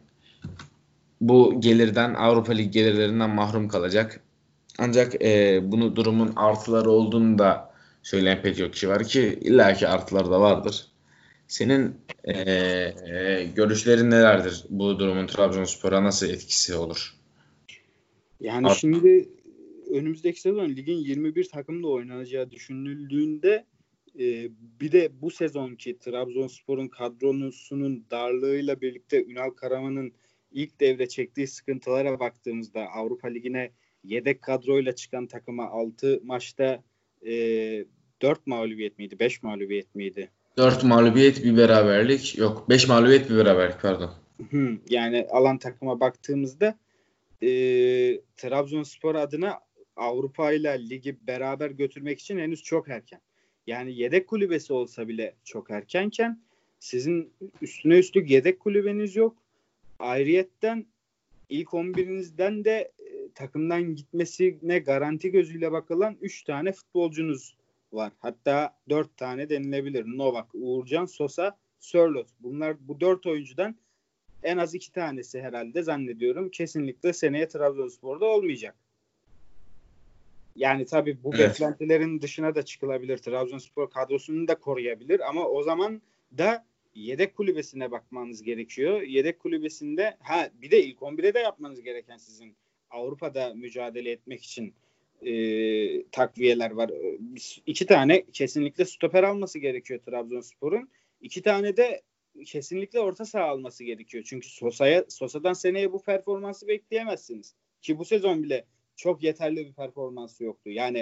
Speaker 1: bu gelirden Avrupa Lig gelirlerinden mahrum kalacak. Ancak e, bunu durumun artıları olduğunu da söyleyen pek çok kişi var ki illaki artıları da vardır. Senin e, e, görüşlerin nelerdir bu durumun Trabzonspor'a nasıl etkisi olur?
Speaker 2: Yani Art- şimdi önümüzdeki sezon ligin 21 takımda oynanacağı düşünüldüğünde e, bir de bu sezonki Trabzonspor'un kadrosunun darlığıyla birlikte Ünal Karaman'ın ilk devre çektiği sıkıntılara baktığımızda Avrupa Ligi'ne yedek kadroyla çıkan takıma 6 maçta e, 4 mağlubiyet miydi? 5 mağlubiyet miydi?
Speaker 1: 4 mağlubiyet bir beraberlik. Yok 5 mağlubiyet bir beraberlik pardon.
Speaker 2: yani alan takıma baktığımızda e, Trabzonspor adına Avrupa ile ligi beraber götürmek için henüz çok erken. Yani yedek kulübesi olsa bile çok erkenken sizin üstüne üstlük yedek kulübeniz yok. Ayrıyetten ilk 11'inizden de e, takımdan gitmesine garanti gözüyle bakılan 3 tane futbolcunuz var. Hatta 4 tane denilebilir. Novak, Uğurcan, Sosa, Sörlot. Bunlar bu 4 oyuncudan en az 2 tanesi herhalde zannediyorum kesinlikle seneye Trabzonspor'da olmayacak. Yani tabii bu evet. beklentilerin dışına da çıkılabilir. Trabzonspor kadrosunu da koruyabilir ama o zaman da yedek kulübesine bakmanız gerekiyor. Yedek kulübesinde ha bir de ilk 11'e de yapmanız gereken sizin Avrupa'da mücadele etmek için e, takviyeler var. İki tane kesinlikle stoper alması gerekiyor Trabzonspor'un. İki tane de kesinlikle orta saha alması gerekiyor. Çünkü Sosa'ya Sosa'dan seneye bu performansı bekleyemezsiniz. Ki bu sezon bile çok yeterli bir performansı yoktu. Yani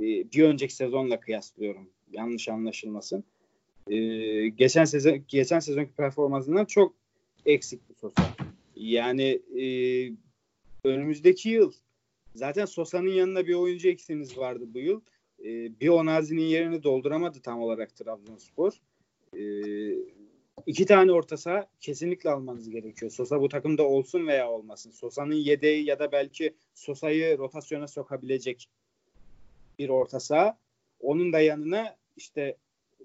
Speaker 2: e, bir önceki sezonla kıyaslıyorum. Yanlış anlaşılmasın. E, geçen sezon geçen sezonki performansından çok eksik bir Sosa. Yani e, önümüzdeki yıl zaten Sosa'nın yanında bir oyuncu eksiğiniz vardı bu yıl. E, bir Onazi'nin yerini dolduramadı tam olarak Trabzonspor. E, iki tane orta saha kesinlikle almanız gerekiyor. Sosa bu takımda olsun veya olmasın. Sosa'nın yedeği ya da belki Sosa'yı rotasyona sokabilecek bir orta saha. Onun da yanına işte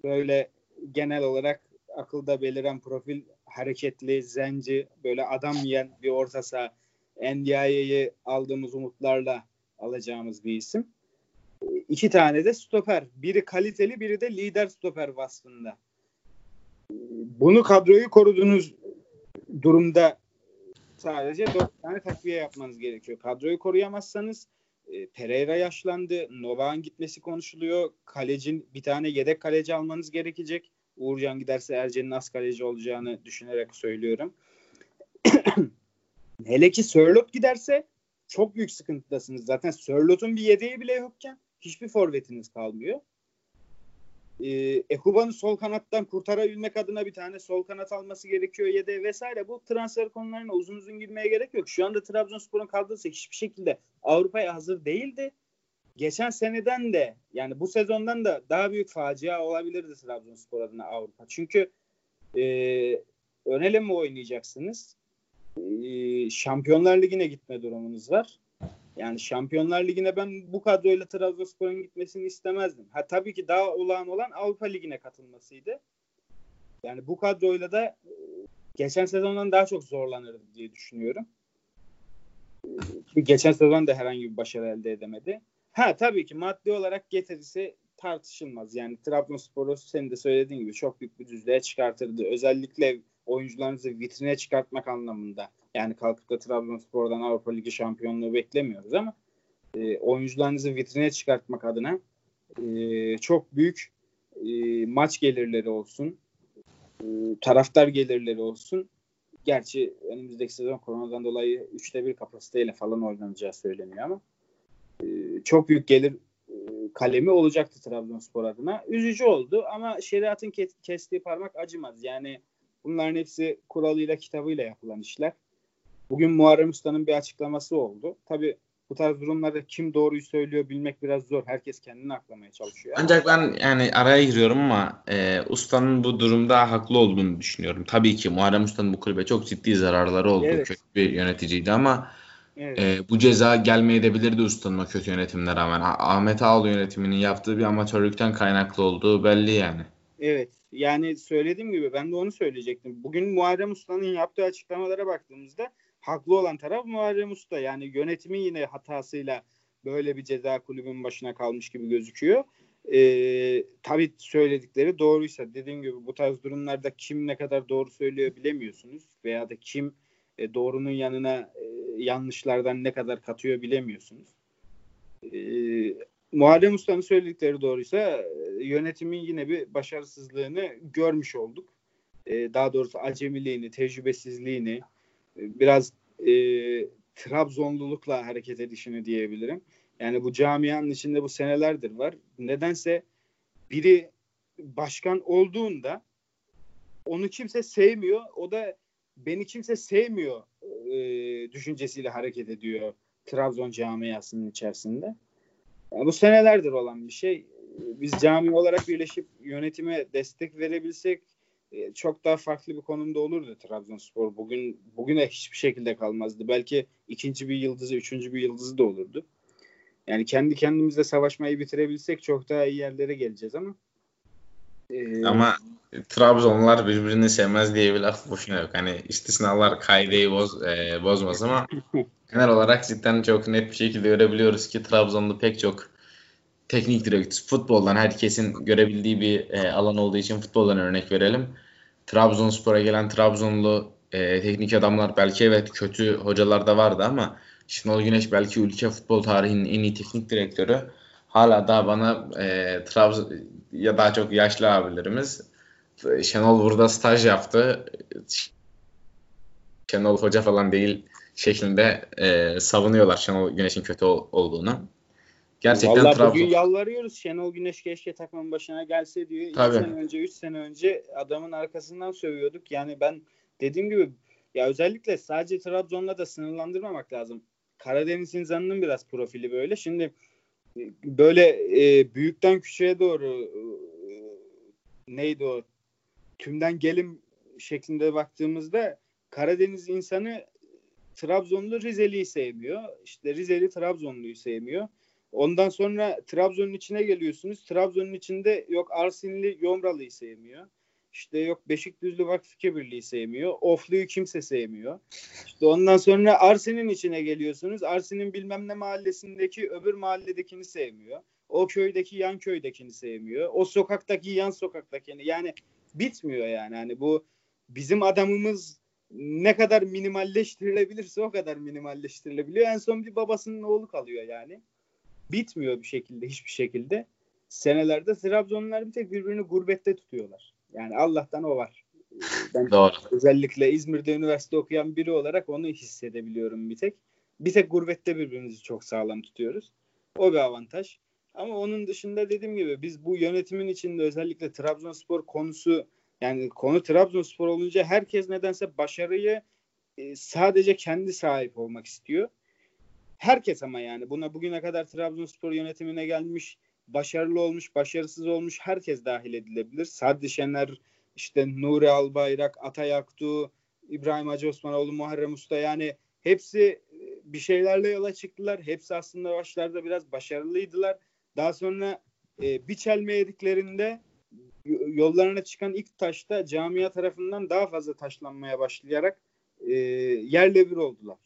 Speaker 2: böyle genel olarak akılda beliren profil hareketli, zenci, böyle adam yiyen bir orta saha. NDI'yi aldığımız umutlarla alacağımız bir isim. İki tane de stoper. Biri kaliteli, biri de lider stoper vasfında bunu kadroyu koruduğunuz durumda sadece dört tane takviye yapmanız gerekiyor. Kadroyu koruyamazsanız e, Pereira yaşlandı. Novak'ın gitmesi konuşuluyor. Kalecin bir tane yedek kaleci almanız gerekecek. Uğurcan giderse Ercen'in az kaleci olacağını düşünerek söylüyorum. Hele ki Sörlot giderse çok büyük sıkıntıdasınız. Zaten Sörlot'un bir yedeği bile yokken hiçbir forvetiniz kalmıyor e, Ekuba'nın sol kanattan kurtarabilmek adına bir tane sol kanat alması gerekiyor yedi vesaire. Bu transfer konularına uzun uzun girmeye gerek yok. Şu anda Trabzonspor'un kadrosu hiçbir şekilde Avrupa'ya hazır değildi. Geçen seneden de yani bu sezondan da daha büyük facia olabilirdi Trabzonspor adına Avrupa. Çünkü e, ön mi oynayacaksınız? E, Şampiyonlar Ligi'ne gitme durumunuz var. Yani Şampiyonlar Ligi'ne ben bu kadroyla Trabzonspor'un gitmesini istemezdim. Ha tabii ki daha olağan olan Avrupa Ligi'ne katılmasıydı. Yani bu kadroyla da e, geçen sezondan daha çok zorlanırdı diye düşünüyorum. Çünkü geçen sezon da herhangi bir başarı elde edemedi. Ha tabii ki maddi olarak getirisi tartışılmaz. Yani Trabzonspor'u senin de söylediğin gibi çok büyük bir düzlüğe çıkartırdı. Özellikle oyuncularınızı vitrine çıkartmak anlamında. Yani kalkıp da Trabzonspor'dan Avrupa Ligi şampiyonluğu beklemiyoruz ama e, oyuncularınızı vitrine çıkartmak adına e, çok büyük e, maç gelirleri olsun, e, taraftar gelirleri olsun. Gerçi önümüzdeki sezon koronadan dolayı üçte bir kapasiteyle falan oynanacağı söyleniyor ama e, çok büyük gelir e, kalemi olacaktı Trabzonspor adına. Üzücü oldu ama şeriatın kestiği parmak acımaz. Yani bunların hepsi kuralıyla kitabıyla yapılan işler. Bugün Muharrem Usta'nın bir açıklaması oldu. Tabi bu tarz durumlarda kim doğruyu söylüyor bilmek biraz zor. Herkes kendini aklamaya çalışıyor.
Speaker 1: Ancak ben yani araya giriyorum ama e, Usta'nın bu durumda haklı olduğunu düşünüyorum. Tabii ki Muharrem Usta'nın bu kulübe çok ciddi zararları oldu. Evet. Kötü bir yöneticiydi ama evet. e, bu ceza gelmeyebilirdi Usta'nın o kötü yönetimine rağmen. Ahmet Ağoğlu yönetiminin yaptığı bir amatörlükten kaynaklı olduğu belli yani.
Speaker 2: Evet. Yani söylediğim gibi ben de onu söyleyecektim. Bugün Muharrem Usta'nın yaptığı açıklamalara baktığımızda haklı olan taraf Muharrem Usta. Yani yönetimin yine hatasıyla böyle bir ceza kulübün başına kalmış gibi gözüküyor. Ee, tabii söyledikleri doğruysa dediğim gibi bu tarz durumlarda kim ne kadar doğru söylüyor bilemiyorsunuz veya da kim e, doğrunun yanına e, yanlışlardan ne kadar katıyor bilemiyorsunuz. Ee, Muharrem Usta'nın söyledikleri doğruysa e, yönetimin yine bir başarısızlığını görmüş olduk. Ee, daha doğrusu acemiliğini, tecrübesizliğini, biraz e, Trabzonlulukla hareket edişini diyebilirim. Yani bu camianın içinde bu senelerdir var. Nedense biri başkan olduğunda onu kimse sevmiyor. O da beni kimse sevmiyor e, düşüncesiyle hareket ediyor Trabzon camiasının içerisinde. Yani bu senelerdir olan bir şey. Biz cami olarak birleşip yönetime destek verebilsek çok daha farklı bir konumda olurdu Trabzonspor. Bugün bugüne hiçbir şekilde kalmazdı. Belki ikinci bir yıldızı, üçüncü bir yıldızı da olurdu. Yani kendi kendimizle savaşmayı bitirebilsek çok daha iyi yerlere geleceğiz ama
Speaker 1: e, ama Trabzonlar birbirini sevmez diye bir laf boşuna yok. Hani istisnalar kaideyi boz, e, bozmaz ama genel olarak cidden çok net bir şekilde görebiliyoruz ki Trabzon'da pek çok teknik direktör futboldan herkesin görebildiği bir e, alan olduğu için futboldan örnek verelim. Trabzonspor'a gelen Trabzonlu e, teknik adamlar belki evet kötü hocalar da vardı ama Şenol Güneş belki ülke futbol tarihinin en iyi teknik direktörü. Hala daha bana e, Trabzon ya daha çok yaşlı abilerimiz Şenol burada staj yaptı. Şenol Hoca falan değil şeklinde e, savunuyorlar Şenol Güneş'in kötü ol, olduğunu.
Speaker 2: Gerçekten Vallahi Trabzon. bugün yalvarıyoruz. Şenol Güneş keşke takımın başına gelse diyor. 2 sene önce, 3 sene önce adamın arkasından sövüyorduk. Yani ben dediğim gibi ya özellikle sadece Trabzon'la da sınırlandırmamak lazım. Karadeniz insanının biraz profili böyle. Şimdi böyle e, büyükten küçüğe doğru e, neydi o tümden gelim şeklinde baktığımızda Karadeniz insanı Trabzonlu Rizeli'yi sevmiyor. İşte Rizeli Trabzonlu'yu sevmiyor. Ondan sonra Trabzon'un içine geliyorsunuz. Trabzon'un içinde yok Arsinli Yomralı'yı sevmiyor. İşte yok Beşikdüzlü Vakfı Birliği sevmiyor. Oflu'yu kimse sevmiyor. İşte ondan sonra Arsin'in içine geliyorsunuz. Arsin'in bilmem ne mahallesindeki öbür mahalledekini sevmiyor. O köydeki yan köydekini sevmiyor. O sokaktaki yan sokaktakini. Yani bitmiyor yani. Hani bu bizim adamımız ne kadar minimalleştirilebilirse o kadar minimalleştirilebiliyor. En son bir babasının oğlu kalıyor yani. Bitmiyor bir şekilde hiçbir şekilde. Senelerde Trabzonlular bir tek birbirini gurbette tutuyorlar. Yani Allah'tan o var. Ben Doğru. özellikle İzmir'de üniversite okuyan biri olarak onu hissedebiliyorum bir tek. Bir tek gurbette birbirimizi çok sağlam tutuyoruz. O bir avantaj. Ama onun dışında dediğim gibi biz bu yönetimin içinde özellikle Trabzonspor konusu yani konu Trabzonspor olunca herkes nedense başarıyı e, sadece kendi sahip olmak istiyor. Herkes ama yani buna bugüne kadar Trabzonspor yönetimine gelmiş, başarılı olmuş, başarısız olmuş herkes dahil edilebilir. Sadri Şener, işte Nuri Albayrak, Atay Aktu, İbrahim Hacı Osmanoğlu, Muharrem Usta yani hepsi e, bir şeylerle yola çıktılar. Hepsi aslında başlarda biraz başarılıydılar. Daha sonra e, bir çelme yediklerinde yollarına çıkan ilk taşta camia tarafından daha fazla taşlanmaya başlayarak e, yerle bir oldular.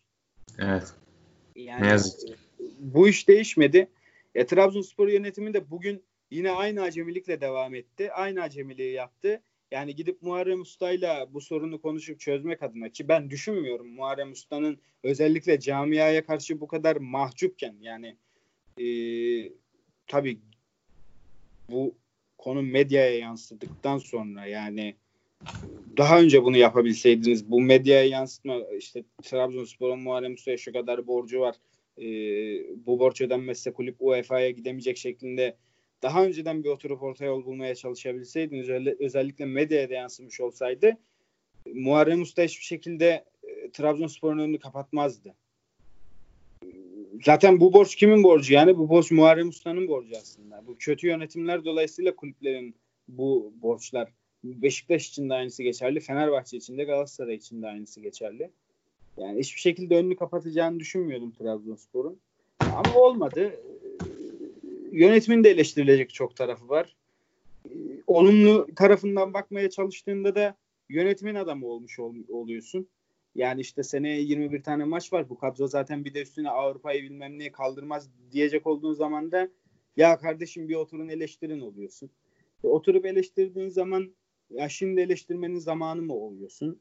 Speaker 1: Evet.
Speaker 2: Yani ne yazık ki. bu iş değişmedi. E, Trabzonspor yönetimi de bugün yine aynı acemilikle devam etti. Aynı acemiliği yaptı. Yani gidip Muharrem Usta'yla bu sorunu konuşup çözmek adına ki ben düşünmüyorum Muharrem Usta'nın özellikle camiaya karşı bu kadar mahcupken yani e, tabii bu konu medyaya yansıdıktan sonra yani daha önce bunu yapabilseydiniz bu medyaya yansıtma işte Trabzonspor'un Muharrem Usta'ya şu kadar borcu var e, bu borç ödenmezse kulüp UEFA'ya gidemeyecek şeklinde daha önceden bir oturup orta yol bulmaya çalışabilseydiniz özellikle medyaya da yansımış olsaydı Muharrem Usta hiçbir şekilde e, Trabzonspor'un önünü kapatmazdı. Zaten bu borç kimin borcu? Yani bu borç Muharrem Usta'nın borcu aslında. Bu kötü yönetimler dolayısıyla kulüplerin bu borçlar. Beşiktaş için de aynısı geçerli. Fenerbahçe için de Galatasaray için de aynısı geçerli. Yani hiçbir şekilde önünü kapatacağını düşünmüyordum Trabzonspor'un. Ama olmadı. Yönetimin de eleştirilecek çok tarafı var. Olumlu tarafından bakmaya çalıştığında da yönetimin adamı olmuş ol, oluyorsun. Yani işte seneye 21 tane maç var. Bu kadro zaten bir de üstüne Avrupa'yı bilmem neye kaldırmaz diyecek olduğun zaman da ya kardeşim bir oturun eleştirin oluyorsun. E, oturup eleştirdiğin zaman ya şimdi eleştirmenin zamanı mı oluyorsun?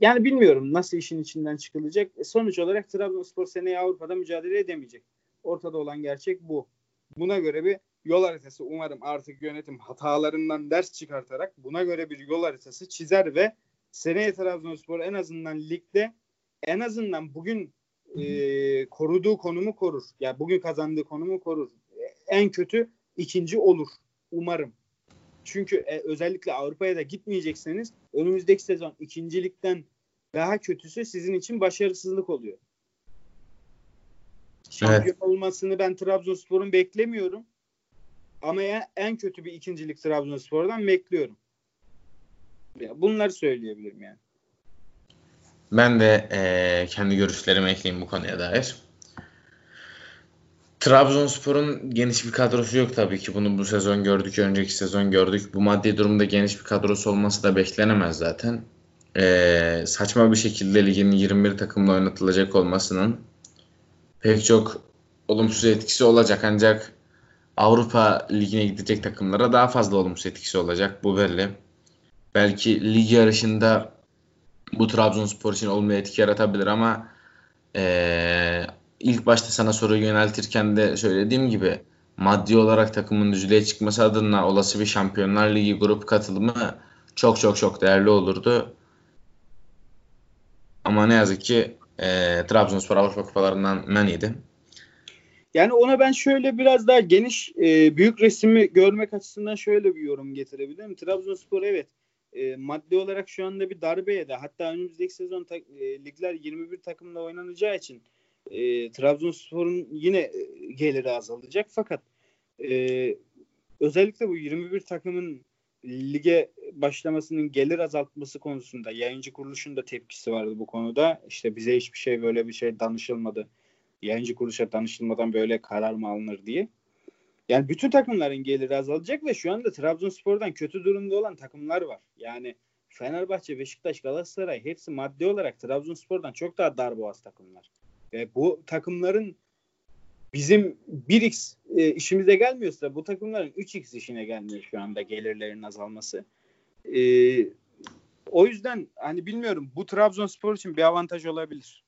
Speaker 2: Yani bilmiyorum nasıl işin içinden çıkılacak. E, sonuç olarak Trabzonspor seneye Avrupa'da mücadele edemeyecek. Ortada olan gerçek bu. Buna göre bir yol haritası umarım artık yönetim hatalarından ders çıkartarak buna göre bir yol haritası çizer ve seneye Trabzonspor en azından ligde en azından bugün e, koruduğu konumu korur. Ya yani bugün kazandığı konumu korur. En kötü ikinci olur. Umarım. Çünkü e, özellikle Avrupa'ya da gitmeyecekseniz önümüzdeki sezon ikincilikten daha kötüsü sizin için başarısızlık oluyor. Şampiyon evet. olmasını ben Trabzonspor'un beklemiyorum. Ama en kötü bir ikincilik Trabzonspor'dan bekliyorum. Bunları söyleyebilirim yani.
Speaker 1: Ben de e, kendi görüşlerimi ekleyeyim bu konuya dair. Trabzonspor'un geniş bir kadrosu yok tabii ki. Bunu bu sezon gördük, önceki sezon gördük. Bu maddi durumda geniş bir kadrosu olması da beklenemez zaten. Ee, saçma bir şekilde ligin 21 takımla oynatılacak olmasının pek çok olumsuz etkisi olacak. Ancak Avrupa Ligi'ne gidecek takımlara daha fazla olumsuz etkisi olacak. Bu belli. belki lig yarışında bu Trabzonspor için olumlu etki yaratabilir ama ee, ilk başta sana soruyu yöneltirken de söylediğim gibi maddi olarak takımın düzlüğe çıkması adına olası bir Şampiyonlar Ligi grup katılımı çok çok çok değerli olurdu. Ama ne yazık ki e, Trabzonspor Avrupa Kupalarından men yedi.
Speaker 2: Yani ona ben şöyle biraz daha geniş e, büyük resmi görmek açısından şöyle bir yorum getirebilirim. Trabzonspor evet e, maddi olarak şu anda bir darbe yedi. Hatta önümüzdeki sezon ta, e, ligler 21 takımla oynanacağı için e, Trabzonspor'un yine e, geliri azalacak. Fakat e, özellikle bu 21 takımın lige başlamasının gelir azaltması konusunda yayıncı kuruluşun da tepkisi vardı bu konuda. İşte bize hiçbir şey böyle bir şey danışılmadı. Yayıncı kuruluşa danışılmadan böyle karar mı alınır diye. Yani bütün takımların geliri azalacak ve şu anda Trabzonspor'dan kötü durumda olan takımlar var. Yani Fenerbahçe, Beşiktaş, Galatasaray hepsi maddi olarak Trabzonspor'dan çok daha darboğaz takımlar. Ve bu takımların bizim 1x e, işimize gelmiyorsa bu takımların 3x işine gelmiyor şu anda gelirlerin azalması. E, o yüzden hani bilmiyorum bu Trabzonspor için bir avantaj olabilir.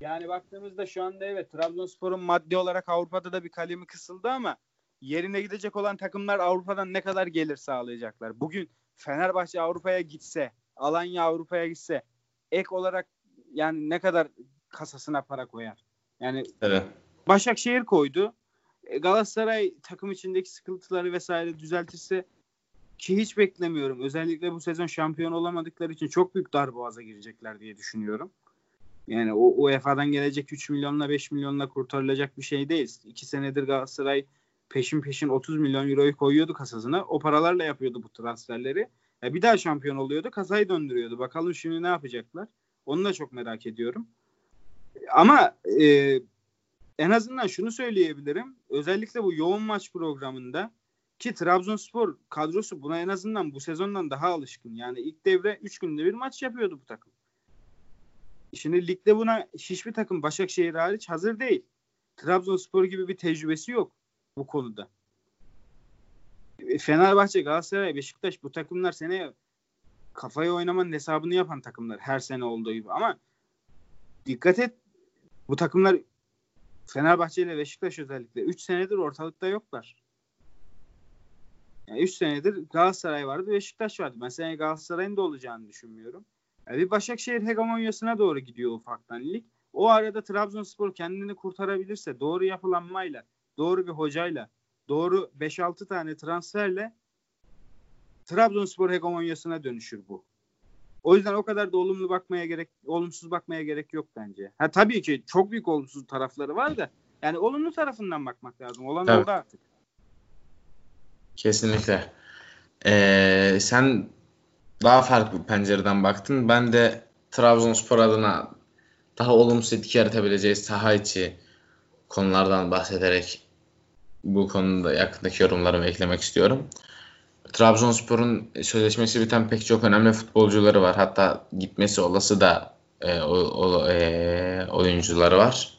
Speaker 2: Yani baktığımızda şu anda evet Trabzonspor'un maddi olarak Avrupa'da da bir kalemi kısıldı ama yerine gidecek olan takımlar Avrupa'dan ne kadar gelir sağlayacaklar? Bugün Fenerbahçe Avrupa'ya gitse, Alanya Avrupa'ya gitse ek olarak yani ne kadar kasasına para koyar? Yani evet. Başakşehir koydu. E, Galatasaray takım içindeki sıkıntıları vesaire düzeltirse ki hiç beklemiyorum. Özellikle bu sezon şampiyon olamadıkları için çok büyük darboğaza girecekler diye düşünüyorum. Yani o UEFA'dan gelecek 3 milyonla 5 milyonla kurtarılacak bir şey değil. 2 senedir Galatasaray peşin peşin 30 milyon euroyu koyuyordu kasasına. O paralarla yapıyordu bu transferleri. Ya bir daha şampiyon oluyordu. Kasayı döndürüyordu. Bakalım şimdi ne yapacaklar? Onu da çok merak ediyorum. Ama e, en azından şunu söyleyebilirim. Özellikle bu yoğun maç programında ki Trabzonspor kadrosu buna en azından bu sezondan daha alışkın. Yani ilk devre 3 günde bir maç yapıyordu bu takım. Şimdi ligde buna hiçbir takım Başakşehir hariç hazır değil. Trabzonspor gibi bir tecrübesi yok bu konuda. E, Fenerbahçe, Galatasaray, Beşiktaş bu takımlar sene kafaya oynamanın hesabını yapan takımlar her sene olduğu gibi ama dikkat et bu takımlar Fenerbahçe ile Beşiktaş özellikle 3 senedir ortalıkta yoklar. Yani 3 senedir Galatasaray vardı, Beşiktaş vardı. Ben sene Galatasaray'ın da olacağını düşünmüyorum. Yani bir Başakşehir hegemonyasına doğru gidiyor ufaktan lig. O arada Trabzonspor kendini kurtarabilirse doğru yapılanmayla, doğru bir hocayla, doğru 5-6 tane transferle Trabzonspor hegemonyasına dönüşür bu. O yüzden o kadar da olumlu bakmaya gerek, olumsuz bakmaya gerek yok bence. Ha tabii ki çok büyük olumsuz tarafları var da yani olumlu tarafından bakmak lazım. Olan Tabii. oldu artık.
Speaker 1: Kesinlikle. Ee, sen daha farklı bir pencereden baktın. Ben de Trabzonspor adına daha olumsuz etki yaratabileceği saha içi konulardan bahsederek bu konuda yakındaki yorumlarımı eklemek istiyorum. Trabzonspor'un sözleşmesi biten pek çok önemli futbolcuları var. Hatta gitmesi olası da e, o, o, e, oyuncuları var.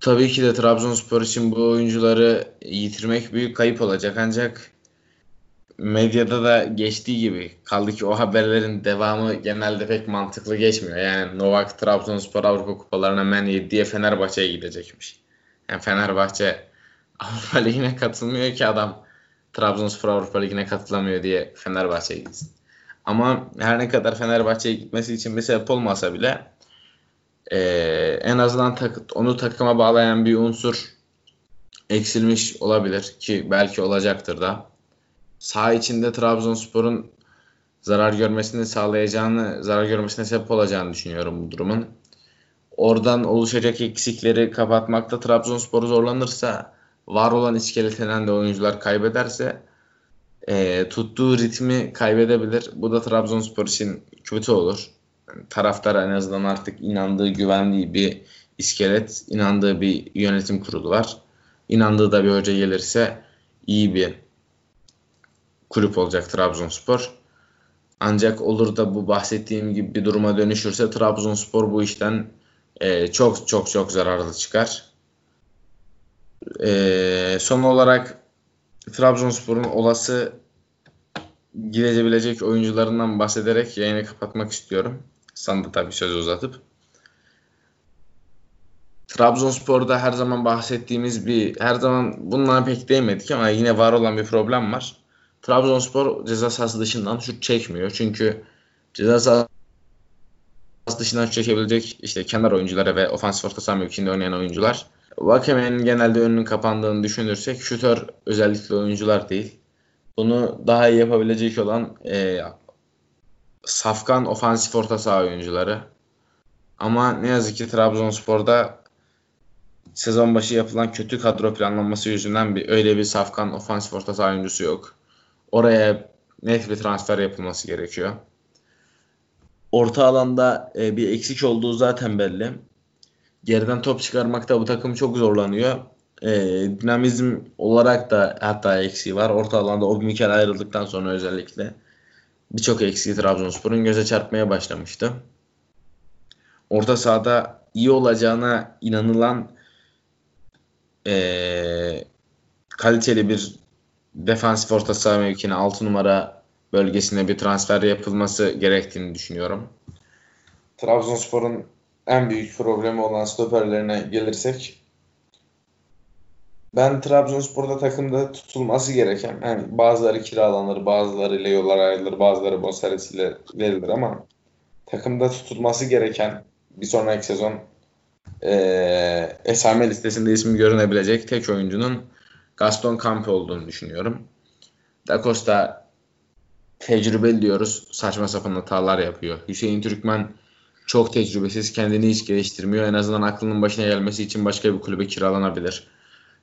Speaker 1: Tabii ki de Trabzonspor için bu oyuncuları yitirmek büyük kayıp olacak ancak medyada da geçtiği gibi kaldı ki o haberlerin devamı genelde pek mantıklı geçmiyor. Yani Novak Trabzonspor Avrupa Kupalarına men diye Fenerbahçe'ye gidecekmiş. Yani Fenerbahçe Avrupa Ligi'ne katılmıyor ki adam Trabzonspor Avrupa Ligi'ne katılamıyor diye Fenerbahçe'ye gitsin. Ama her ne kadar Fenerbahçe'ye gitmesi için bir sebep olmasa bile e, en azından tak, onu takıma bağlayan bir unsur eksilmiş olabilir ki belki olacaktır da. Sağ içinde Trabzonspor'un zarar görmesini sağlayacağını, zarar görmesine sebep olacağını düşünüyorum bu durumun. Oradan oluşacak eksikleri kapatmakta Trabzonspor zorlanırsa var olan iskeletinden de oyuncular kaybederse e, tuttuğu ritmi kaybedebilir. Bu da Trabzonspor için kötü olur. Yani taraftar en azından artık inandığı, güvendiği bir iskelet, inandığı bir yönetim kurulu var. İnandığı da bir hoca gelirse iyi bir kulüp olacak Trabzonspor. Ancak olur da bu bahsettiğim gibi bir duruma dönüşürse Trabzonspor bu işten e, çok çok çok zararlı çıkar. E, son olarak Trabzonspor'un olası gidebilecek oyuncularından bahsederek yayını kapatmak istiyorum. Sana da tabii sözü uzatıp. Trabzonspor'da her zaman bahsettiğimiz bir, her zaman bunlara pek değmedik ama yine var olan bir problem var. Trabzonspor ceza sahası dışından şut çekmiyor. Çünkü ceza sahası dışından şut çekebilecek işte kenar oyunculara ve ofansif orta saha mevkiinde oynayan oyuncular. Vakeme'nin genelde önünün kapandığını düşünürsek şutör özellikle oyuncular değil. Bunu daha iyi yapabilecek olan e, safkan ofansif orta saha oyuncuları. Ama ne yazık ki Trabzonspor'da sezon başı yapılan kötü kadro planlanması yüzünden bir öyle bir safkan ofansif orta saha oyuncusu yok. Oraya net bir transfer yapılması gerekiyor. Orta alanda e, bir eksik olduğu zaten belli. Geriden top çıkarmakta bu takım çok zorlanıyor. E, dinamizm olarak da hatta eksiği var. Orta alanda o Mikel ayrıldıktan sonra özellikle birçok eksiği Trabzonspor'un göze çarpmaya başlamıştı. Orta sahada iyi olacağına inanılan e, kaliteli bir defansif orta saha mevkine 6 numara bölgesine bir transfer yapılması gerektiğini düşünüyorum. Trabzonspor'un en büyük problemi olan stoperlerine gelirsek ben Trabzonspor'da takımda tutulması gereken yani bazıları kiralanır, bazılarıyla yollar ayrılır, bazıları bonservisiyle verilir ama takımda tutulması gereken bir sonraki sezon e, esame listesinde ismi görünebilecek tek oyuncunun Gaston Campe olduğunu düşünüyorum. Da Costa tecrübeli diyoruz. Saçma sapan hatalar yapıyor. Hüseyin Türkmen çok tecrübesiz. Kendini hiç geliştirmiyor. En azından aklının başına gelmesi için başka bir kulübe kiralanabilir.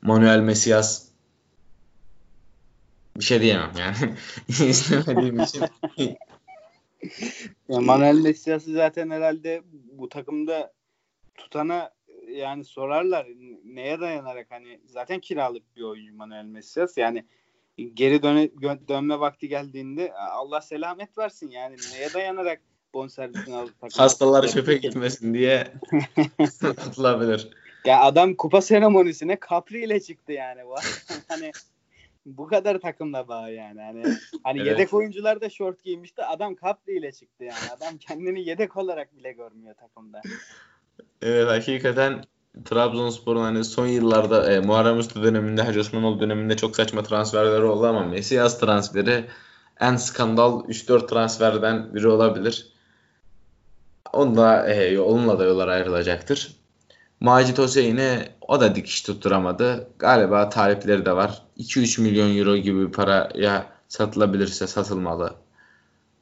Speaker 1: Manuel Mesias bir şey diyemem yani. İstemediğim için.
Speaker 2: ya Manuel Mesias'ı zaten herhalde bu takımda tutana yani sorarlar neye dayanarak hani zaten kiralık bir oyuncu Manuel Mesias yani geri döne, dönme vakti geldiğinde Allah selamet versin yani neye dayanarak bonservisini alıp
Speaker 1: hastalar çöpe gitmesin diye atılabilir.
Speaker 2: Ya adam kupa seremonisine Capri ile çıktı yani bu. hani bu kadar takımda bağ yani. Hani hani evet. yedek oyuncular da şort giymişti. Adam Capri ile çıktı yani. Adam kendini yedek olarak bile görmüyor takımda.
Speaker 1: Evet hakikaten Trabzonspor'un hani son yıllarda e, Muharrem Usta döneminde, Hacı Osmanoğlu döneminde çok saçma transferleri oldu ama Mesias transferi en skandal 3-4 transferden biri olabilir. Onunla, e, onunla da yollar ayrılacaktır. Macit Hüseyin'e o da dikiş tutturamadı. Galiba talipleri de var. 2-3 milyon euro gibi paraya satılabilirse satılmalı.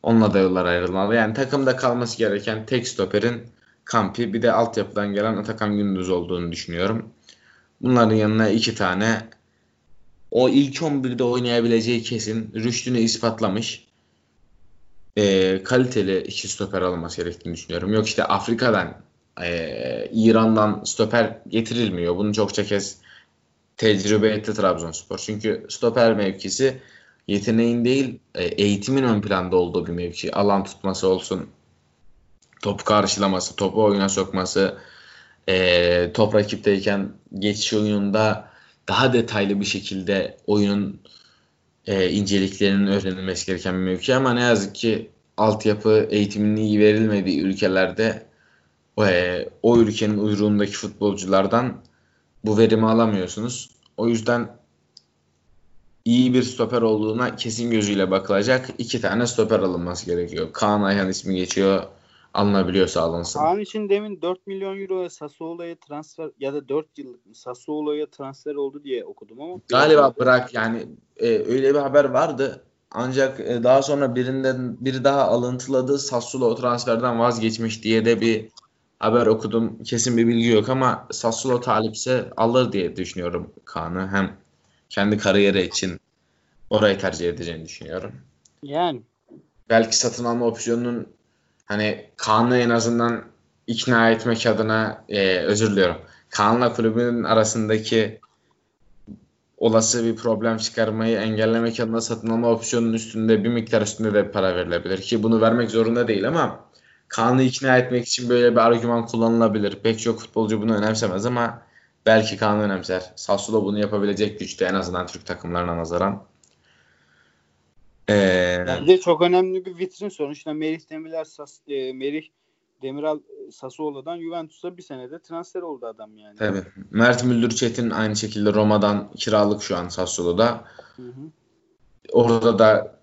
Speaker 1: Onunla da yollar ayrılmalı. Yani takımda kalması gereken tek stoperin Kampi bir de altyapıdan gelen Atakan Gündüz olduğunu düşünüyorum. Bunların yanına iki tane o ilk 11'de oynayabileceği kesin rüştünü ispatlamış e, kaliteli iki stoper alınması gerektiğini düşünüyorum. Yok işte Afrika'dan e, İran'dan stoper getirilmiyor. Bunu çokça kez tecrübe etti Trabzonspor. Çünkü stoper mevkisi yeteneğin değil e, eğitimin ön planda olduğu bir mevki. Alan tutması olsun, topu karşılaması, topu oyuna sokması, e, top rakipteyken geçiş oyununda daha detaylı bir şekilde oyunun e, inceliklerinin öğrenilmesi gereken bir mevki ama ne yazık ki altyapı eğitiminin iyi verilmediği ülkelerde e, o ülkenin uyruğundaki futbolculardan bu verimi alamıyorsunuz. O yüzden iyi bir stoper olduğuna kesin gözüyle bakılacak. iki tane stoper alınması gerekiyor. Kaan Ayhan ismi geçiyor alınabiliyorsa alınsın.
Speaker 2: Kaan için demin 4 milyon euroya Sassuolo'ya transfer ya da 4 yıllık Sassuolo'ya transfer oldu diye okudum ama.
Speaker 1: Galiba bırak yani e, öyle bir haber vardı. Ancak e, daha sonra birinden biri daha alıntıladı. Sassuolo transferden vazgeçmiş diye de bir haber okudum. Kesin bir bilgi yok ama Sassuolo talipse alır diye düşünüyorum Kaan'ı. Hem kendi kariyeri için orayı tercih edeceğini düşünüyorum.
Speaker 2: Yani.
Speaker 1: Belki satın alma opsiyonunun hani Kaan'ı en azından ikna etmek adına e, özür diliyorum. Kaan'la kulübün arasındaki olası bir problem çıkarmayı engellemek adına satın alma opsiyonunun üstünde bir miktar üstünde de para verilebilir ki bunu vermek zorunda değil ama Kaan'ı ikna etmek için böyle bir argüman kullanılabilir. Pek çok futbolcu bunu önemsemez ama belki Kaan önemser. Sassuolo bunu yapabilecek güçte en azından Türk takımlarına nazaran.
Speaker 2: Ee, Bence çok önemli bir vitrin sonuçta Merih Demirel Sas, e, Merih Demiral Sassuolo'dan Juventus'a bir senede transfer oldu adam yani.
Speaker 1: Tabii. Mert Müldür Çetin aynı şekilde Roma'dan kiralık şu an Sassuolo'da. Hı hı. Orada da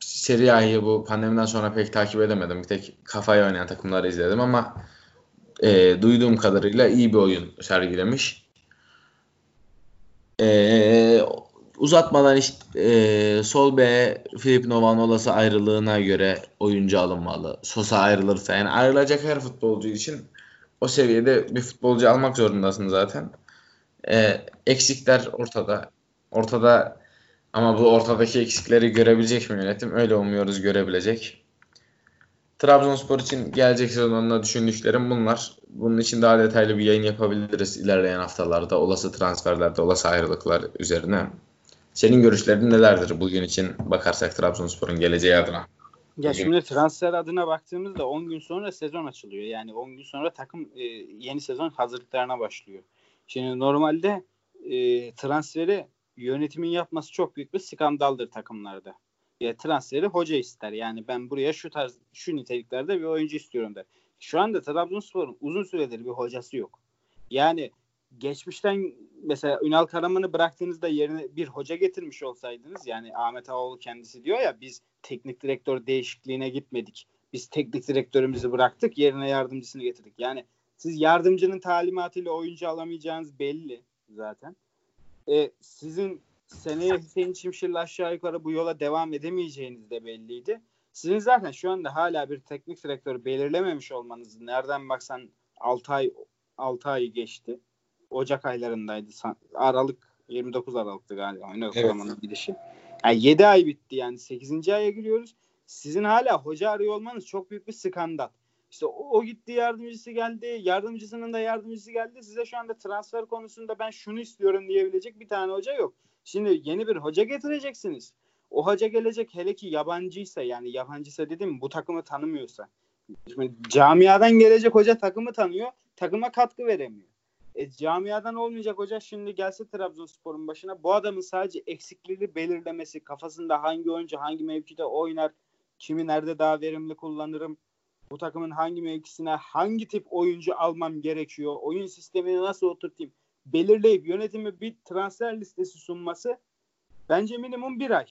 Speaker 1: Serie A'yı bu pandemiden sonra pek takip edemedim. Bir tek kafaya oynayan takımları izledim ama e, duyduğum kadarıyla iyi bir oyun sergilemiş. E, uzatmadan işte e, sol B Filip Nova'nın olası ayrılığına göre oyuncu alınmalı. Sosa ayrılırsa yani ayrılacak her futbolcu için o seviyede bir futbolcu almak zorundasın zaten. E, eksikler ortada. Ortada ama bu ortadaki eksikleri görebilecek mi yönetim? Öyle umuyoruz görebilecek. Trabzonspor için gelecek sezonunda düşündüklerim bunlar. Bunun için daha detaylı bir yayın yapabiliriz ilerleyen haftalarda. Olası transferlerde, olası ayrılıklar üzerine. Senin görüşlerin nelerdir bugün için bakarsak Trabzonspor'un geleceği adına?
Speaker 2: Ya bugün... şimdi transfer adına baktığımızda 10 gün sonra sezon açılıyor. Yani 10 gün sonra takım e, yeni sezon hazırlıklarına başlıyor. Şimdi normalde e, transferi yönetimin yapması çok büyük bir skandaldır takımlarda. Ya transferi hoca ister. Yani ben buraya şu tarz şu niteliklerde bir oyuncu istiyorum der. Şu anda Trabzonspor'un uzun süredir bir hocası yok. Yani geçmişten mesela Ünal Karaman'ı bıraktığınızda yerine bir hoca getirmiş olsaydınız yani Ahmet Ağoğlu kendisi diyor ya biz teknik direktör değişikliğine gitmedik. Biz teknik direktörümüzü bıraktık yerine yardımcısını getirdik. Yani siz yardımcının talimatıyla oyuncu alamayacağınız belli zaten. E, sizin seneye Hüseyin Çimşir'le aşağı yukarı bu yola devam edemeyeceğiniz de belliydi. Sizin zaten şu anda hala bir teknik direktör belirlememiş olmanız nereden baksan 6 ay 6 ay geçti. Ocak aylarındaydı. Aralık 29 Aralık'tı galiba. Oyun evet. gidişi. Yani 7 ay bitti yani 8. aya giriyoruz. Sizin hala hoca arıyor olmanız çok büyük bir skandal. İşte o, o gitti yardımcısı geldi. Yardımcısının da yardımcısı geldi. Size şu anda transfer konusunda ben şunu istiyorum diyebilecek bir tane hoca yok. Şimdi yeni bir hoca getireceksiniz. O hoca gelecek hele ki yabancıysa yani yabancıysa dedim bu takımı tanımıyorsa. Şimdi camiadan gelecek hoca takımı tanıyor. Takıma katkı veremiyor. E, camiadan olmayacak hoca şimdi gelse Trabzonspor'un başına bu adamın sadece eksikleri belirlemesi, kafasında hangi oyuncu hangi mevkide oynar, kimi nerede daha verimli kullanırım, bu takımın hangi mevkisine hangi tip oyuncu almam gerekiyor, oyun sistemini nasıl oturtayım belirleyip yönetimi bir transfer listesi sunması bence minimum bir ay.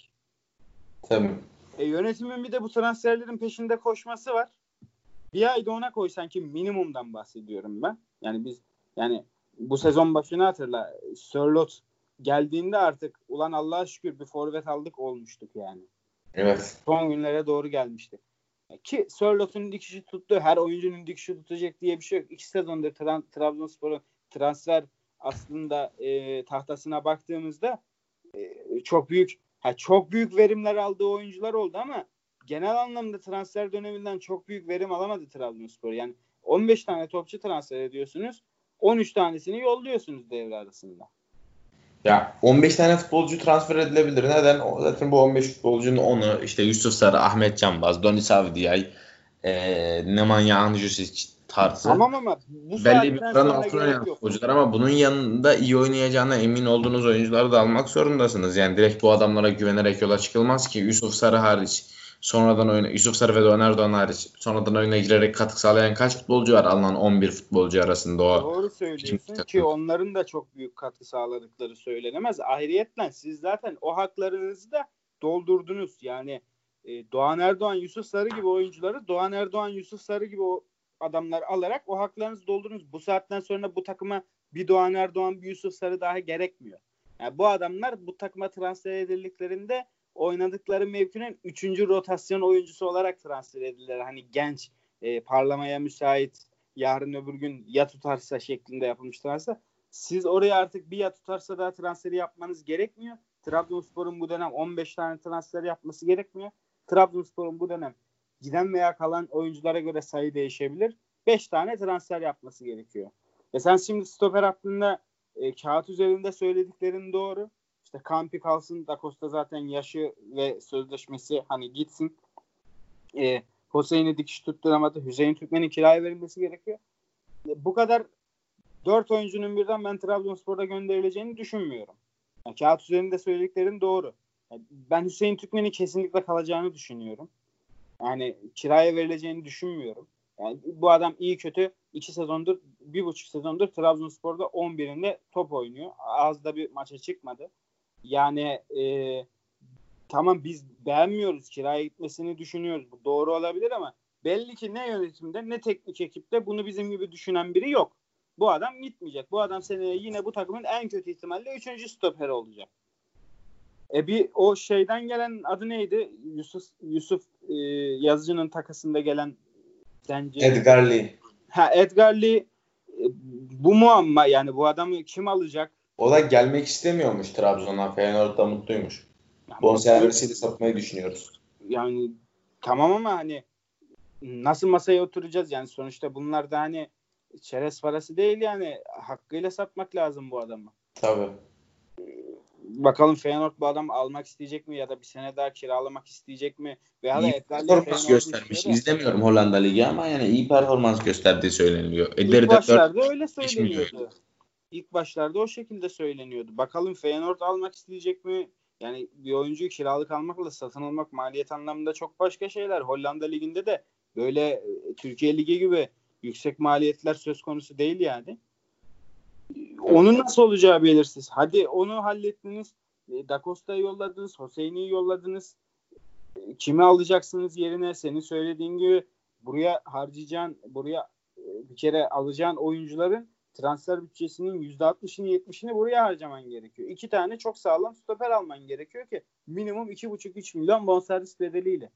Speaker 1: Tabii.
Speaker 2: E, yönetimin bir de bu transferlerin peşinde koşması var. Bir ayda ona koysan ki minimumdan bahsediyorum ben. Yani biz yani bu sezon başını hatırla. Sörlot geldiğinde artık ulan Allah'a şükür bir forvet aldık olmuştuk yani.
Speaker 1: Evet.
Speaker 2: Son günlere doğru gelmişti. Ki Sörlot'un dikişi tuttu. Her oyuncunun dikişi tutacak diye bir şey yok. İki sezondur Tra- Trabzonspor'un transfer aslında e, tahtasına baktığımızda e, çok büyük ha, çok büyük verimler aldığı oyuncular oldu ama genel anlamda transfer döneminden çok büyük verim alamadı Trabzonspor. Yani 15 tane topçu transfer ediyorsunuz. 13 tanesini yolluyorsunuz devre arasında.
Speaker 1: Ya 15 tane futbolcu transfer edilebilir. Neden? Zaten bu 15 futbolcunun onu işte Yusuf Sarı, Ahmet Canbaz, Doni Savdiyay, e, Nemanja Anjusic tarzı.
Speaker 2: Tamam ama
Speaker 1: bu belli bir oranın altına oynayan futbolcular ama bunun yanında iyi oynayacağına emin olduğunuz oyuncuları da almak zorundasınız. Yani direkt bu adamlara güvenerek yola çıkılmaz ki Yusuf Sarı hariç sonradan oyuna Yusuf Sarı ve Doğan Erdoğan hariç sonradan oyuna girerek katkı sağlayan kaç futbolcu var alınan 11 futbolcu arasında o.
Speaker 2: Doğru söylüyorsun ki onların da çok büyük katkı sağladıkları söylenemez. Ayrıyetten siz zaten o haklarınızı da doldurdunuz. Yani e, Doğan Erdoğan, Yusuf Sarı gibi oyuncuları Doğan Erdoğan, Yusuf Sarı gibi o adamlar alarak o haklarınızı doldurdunuz. Bu saatten sonra bu takıma bir Doğan Erdoğan, bir Yusuf Sarı daha gerekmiyor. Yani bu adamlar bu takıma transfer edildiklerinde oynadıkları mevkinin 3. rotasyon oyuncusu olarak transfer edildiler. Hani genç, e, parlamaya müsait, yarın öbür gün ya tutarsa şeklinde yapılmış transfer. Siz oraya artık bir ya tutarsa daha transferi yapmanız gerekmiyor. Trabzonspor'un bu dönem 15 tane transfer yapması gerekmiyor. Trabzonspor'un bu dönem giden veya kalan oyunculara göre sayı değişebilir. 5 tane transfer yapması gerekiyor. Ve sen şimdi stoper hattında e, kağıt üzerinde söylediklerin doğru. İşte Kampi kalsın. Da Costa zaten yaşı ve sözleşmesi hani gitsin. E, Hüseyin'i dikiş tutturamadı. Hüseyin Türkmen'in kiraya verilmesi gerekiyor. E, bu kadar dört oyuncunun birden ben Trabzonspor'da gönderileceğini düşünmüyorum. Yani kağıt üzerinde söylediklerin doğru. Ben Hüseyin Türkmen'in kesinlikle kalacağını düşünüyorum. Yani kiraya verileceğini düşünmüyorum. Yani bu adam iyi kötü iki sezondur, bir buçuk sezondur Trabzonspor'da 11'inde top oynuyor. Az da bir maça çıkmadı. Yani e, tamam biz beğenmiyoruz. Kiraya gitmesini düşünüyoruz. Bu doğru olabilir ama belli ki ne yönetimde ne teknik ekipte bunu bizim gibi düşünen biri yok. Bu adam gitmeyecek. Bu adam seneye yine bu takımın en kötü ihtimalle üçüncü stoper olacak. E bir o şeyden gelen adı neydi? Yusuf Yusuf e, yazıcının takasında gelen
Speaker 3: sence Edgar Lee.
Speaker 2: Ha Edgar Lee e, bu muamma yani bu adamı kim alacak?
Speaker 3: O da gelmek istemiyormuş Trabzon'a. Feyenoord'da mutluymuş. Yani Bonservisiyle satmayı düşünüyoruz.
Speaker 2: Yani tamam ama hani nasıl masaya oturacağız yani sonuçta bunlar da hani çerez parası değil yani hakkıyla satmak lazım bu adamı.
Speaker 3: Tabii.
Speaker 2: Bakalım Feyenoord bu adamı almak isteyecek mi ya da bir sene daha kiralamak isteyecek mi? Veya
Speaker 1: iyi performans göstermiş. İzlemiyorum Hollanda Ligi ama yani iyi performans gösterdiği söyleniyor.
Speaker 2: İlk başlarda öyle söyleniyordu. İlk başlarda o şekilde söyleniyordu. Bakalım Feyenoord almak isteyecek mi? Yani bir oyuncuyu kiralık almakla satın almak maliyet anlamında çok başka şeyler. Hollanda Ligi'nde de böyle e, Türkiye Ligi gibi yüksek maliyetler söz konusu değil yani. Onun nasıl olacağı belirsiz. Hadi onu hallettiniz. E, da Costa'yı yolladınız. Hoseyni'yi yolladınız. E, kimi alacaksınız yerine? Senin söylediğin gibi buraya harcayacağın, buraya bir kere alacağın oyuncuların transfer bütçesinin %60'ını 70'ini buraya harcaman gerekiyor. İki tane çok sağlam stoper alman gerekiyor ki minimum 2,5-3 milyon bonservis bedeliyle.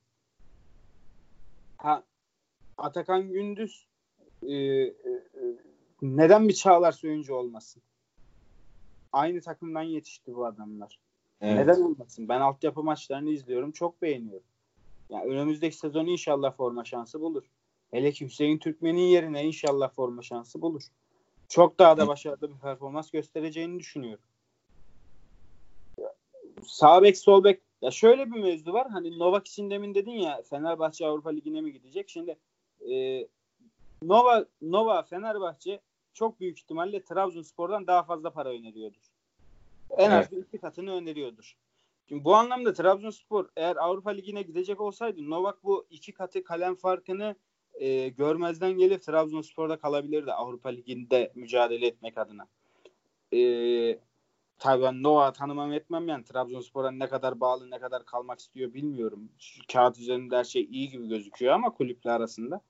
Speaker 2: Ha, Atakan Gündüz e, e, neden bir Çağlar oyuncu olmasın? Aynı takımdan yetişti bu adamlar. Evet. Neden olmasın? Ben altyapı maçlarını izliyorum. Çok beğeniyorum. Yani önümüzdeki sezon inşallah forma şansı bulur. Hele ki Hüseyin Türkmen'in yerine inşallah forma şansı bulur. Çok daha da başarılı bir performans göstereceğini düşünüyorum. Sağ bek sol bek ya şöyle bir mevzu var. Hani Novak için demin dedin ya Fenerbahçe Avrupa Ligi'ne mi gidecek? Şimdi e, Nova Nova Fenerbahçe çok büyük ihtimalle Trabzonspor'dan daha fazla para öneriyordur. En az evet. iki katını öneriyordur. Şimdi bu anlamda Trabzonspor eğer Avrupa Ligi'ne gidecek olsaydı Novak bu iki katı kalem farkını e, görmezden gelip Trabzonspor'da kalabilirdi Avrupa Ligi'nde mücadele etmek adına. E, tabii ben Nova tanımam etmem yani Trabzonspor'a ne kadar bağlı ne kadar kalmak istiyor bilmiyorum. Şu kağıt üzerinde her şey iyi gibi gözüküyor ama kulüple arasında.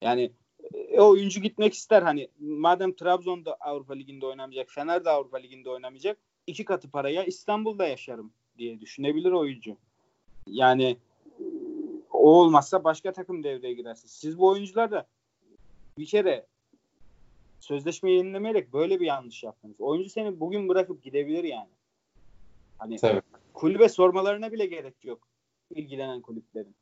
Speaker 2: Yani e, oyuncu gitmek ister hani madem Trabzon'da Avrupa Ligi'nde oynamayacak, Fener de Avrupa Ligi'nde oynamayacak iki katı paraya İstanbul'da yaşarım diye düşünebilir oyuncu. Yani o olmazsa başka takım devreye girerse. Siz bu oyuncular da bir kere sözleşmeyi yenilemeyerek böyle bir yanlış yaptınız. Oyuncu seni bugün bırakıp gidebilir yani. Hani Tabii. kulübe sormalarına bile gerek yok ilgilenen kulüplerin.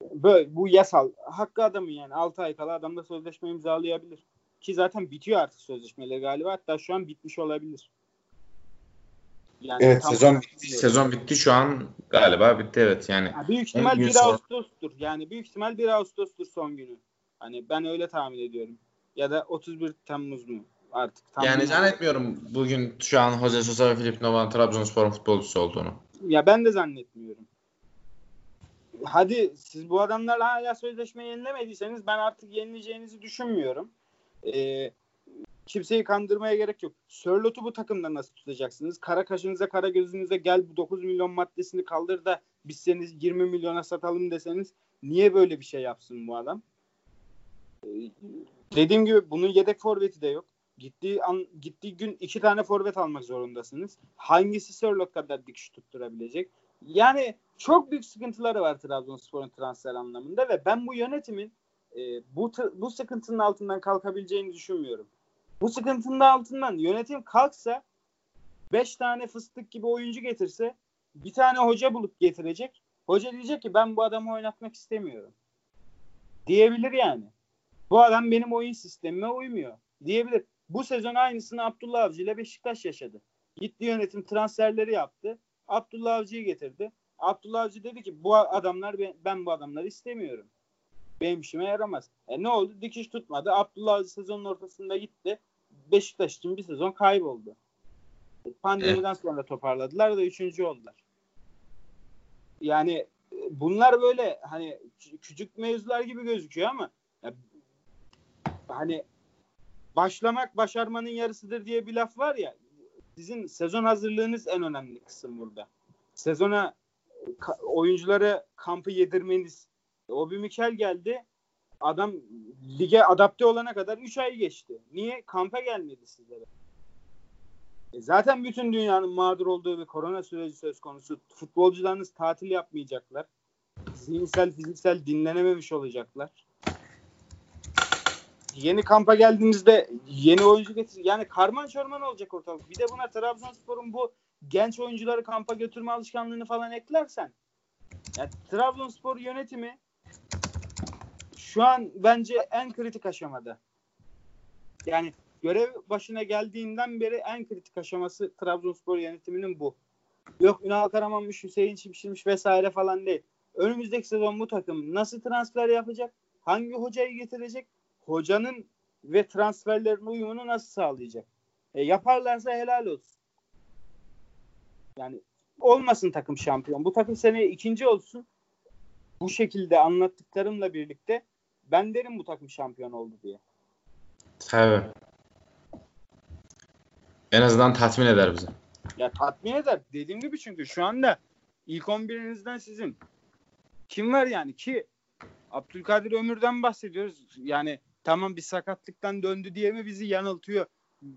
Speaker 2: Böyle bu yasal. Hakkı adamın yani 6 ay kala adam da sözleşme imzalayabilir. Ki zaten bitiyor artık sözleşmeleri galiba. Hatta şu an bitmiş olabilir.
Speaker 1: Yani evet sezon bitti. Sezon bitti şu an galiba bitti evet yani.
Speaker 2: yani büyük ihtimal 1 sonra... Ağustos'tur. Yani büyük ihtimal 1 Ağustos'tur son günü. Hani ben öyle tahmin ediyorum. Ya da 31 Temmuz mu artık.
Speaker 1: Tam yani zannetmiyorum bugün şu an Jose Sosa ve Filip Nova'nın Trabzonspor futbolcusu olduğunu.
Speaker 2: Ya ben de zannetmiyorum. Hadi siz bu adamlarla hala sözleşme yenilemediyseniz ben artık yenileceğinizi düşünmüyorum. Ee, kimseyi kandırmaya gerek yok. Sörlot'u bu takımda nasıl tutacaksınız? Kara kaşınıza kara gözünüze gel bu 9 milyon maddesini kaldır da biz seni 20 milyona satalım deseniz niye böyle bir şey yapsın bu adam? Ee, dediğim gibi bunun yedek forveti de yok. Gittiği an, gittiği gün iki tane forvet almak zorundasınız. Hangisi Sörlot kadar dikiş tutturabilecek? Yani çok büyük sıkıntıları var Trabzonspor'un transfer anlamında ve ben bu yönetimin e, bu bu sıkıntının altından kalkabileceğini düşünmüyorum. Bu sıkıntının altından yönetim kalksa 5 tane fıstık gibi oyuncu getirse bir tane hoca bulup getirecek. Hoca diyecek ki ben bu adamı oynatmak istemiyorum. Diyebilir yani. Bu adam benim oyun sistemime uymuyor. Diyebilir. Bu sezon aynısını Abdullah Avcı ile Beşiktaş yaşadı. Gitti yönetim transferleri yaptı. Abdullah Avcı'yı getirdi. Abdullah Avcı dedi ki bu adamlar ben bu adamları istemiyorum. Benim işime yaramaz. E ne oldu? Dikiş tutmadı. Abdullah Aziz sezonun ortasında gitti. Beşiktaş için bir sezon kayboldu. Pandemiden evet. sonra toparladılar da üçüncü oldular. Yani bunlar böyle hani küçük mevzular gibi gözüküyor ama ya, hani başlamak başarmanın yarısıdır diye bir laf var ya sizin sezon hazırlığınız en önemli kısım burada. Sezona oyunculara kampı yedirmeniz. O bir Mikel geldi. Adam lige adapte olana kadar 3 ay geçti. Niye? Kampa gelmedi sizlere. E zaten bütün dünyanın mağdur olduğu bir korona süreci söz konusu. Futbolcularınız tatil yapmayacaklar. Zihinsel, fiziksel dinlenememiş olacaklar. Yeni kampa geldiğinizde yeni oyuncu getir. Yani karman çorman olacak ortalık. Bir de buna Trabzonspor'un bu genç oyuncuları kampa götürme alışkanlığını falan eklersen. Yani Trabzonspor yönetimi şu an bence en kritik aşamada. Yani görev başına geldiğinden beri en kritik aşaması Trabzonspor yönetiminin bu. Yok Ünal Karaman'mış, Hüseyin Çimşir'miş vesaire falan değil. Önümüzdeki sezon bu takım nasıl transfer yapacak? Hangi hocayı getirecek? Hocanın ve transferlerin uyumunu nasıl sağlayacak? E, yaparlarsa helal olsun. Yani olmasın takım şampiyon. Bu takım seneye ikinci olsun. Bu şekilde anlattıklarımla birlikte ben derim bu takım şampiyon oldu diye.
Speaker 1: Tabii. En azından tatmin eder bizi.
Speaker 2: Ya tatmin eder. Dediğim gibi çünkü şu anda ilk 11'inizden sizin kim var yani ki Abdülkadir Ömür'den bahsediyoruz. Yani tamam bir sakatlıktan döndü diye mi bizi yanıltıyor?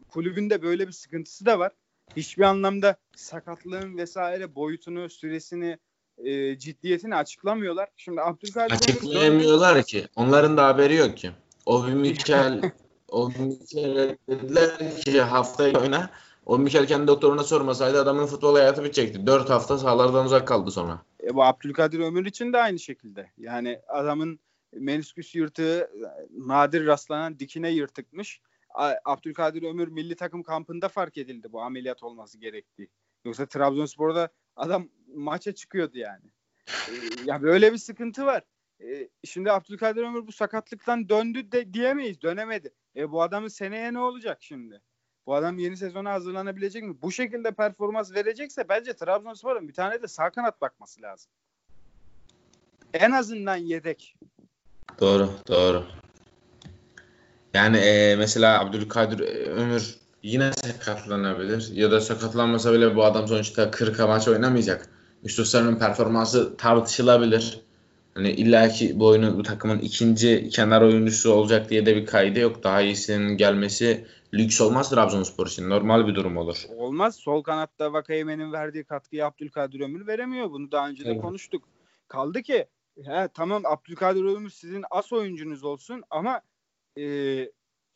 Speaker 2: Kulübünde böyle bir sıkıntısı da var. Hiçbir anlamda sakatlığın vesaire boyutunu, süresini, e, ciddiyetini açıklamıyorlar. Şimdi Abdülkadir
Speaker 1: Açıklayamıyorlar Ömür... ki. Onların da haberi yok ki. O bir Mikel o Mikel dediler ki haftaya oyna. O Mikel kendi doktoruna sormasaydı adamın futbol hayatı bitecekti. Dört hafta sahalardan uzak kaldı sonra.
Speaker 2: E, bu Abdülkadir Ömür için de aynı şekilde. Yani adamın menisküs yırtığı nadir rastlanan dikine yırtıkmış. Abdülkadir Ömür milli takım kampında fark edildi bu ameliyat olması gerektiği. Yoksa Trabzonspor'da adam maça çıkıyordu yani. E, ya böyle bir sıkıntı var. E, şimdi Abdülkadir Ömür bu sakatlıktan döndü de diyemeyiz. Dönemedi. E bu adamın seneye ne olacak şimdi? Bu adam yeni sezona hazırlanabilecek mi? Bu şekilde performans verecekse bence Trabzonspor'un bir tane de sağ kanat bakması lazım. En azından yedek.
Speaker 1: Doğru, doğru. Yani e, mesela Abdülkadir Ömür yine sakatlanabilir. Ya da sakatlanmasa bile bu adam sonuçta 40 maç oynamayacak. Yusuf Sarı'nın performansı tartışılabilir. Hani illaki bu oyunu bu takımın ikinci kenar oyuncusu olacak diye de bir kaydı yok. Daha iyisinin gelmesi lüks olmaz Trabzonspor için. Normal bir durum olur.
Speaker 2: Olmaz. Sol kanatta Vakayemen'in verdiği katkıyı Abdülkadir Ömür veremiyor. Bunu daha önce de evet. konuştuk. Kaldı ki he, tamam Abdülkadir Ömür sizin as oyuncunuz olsun ama e,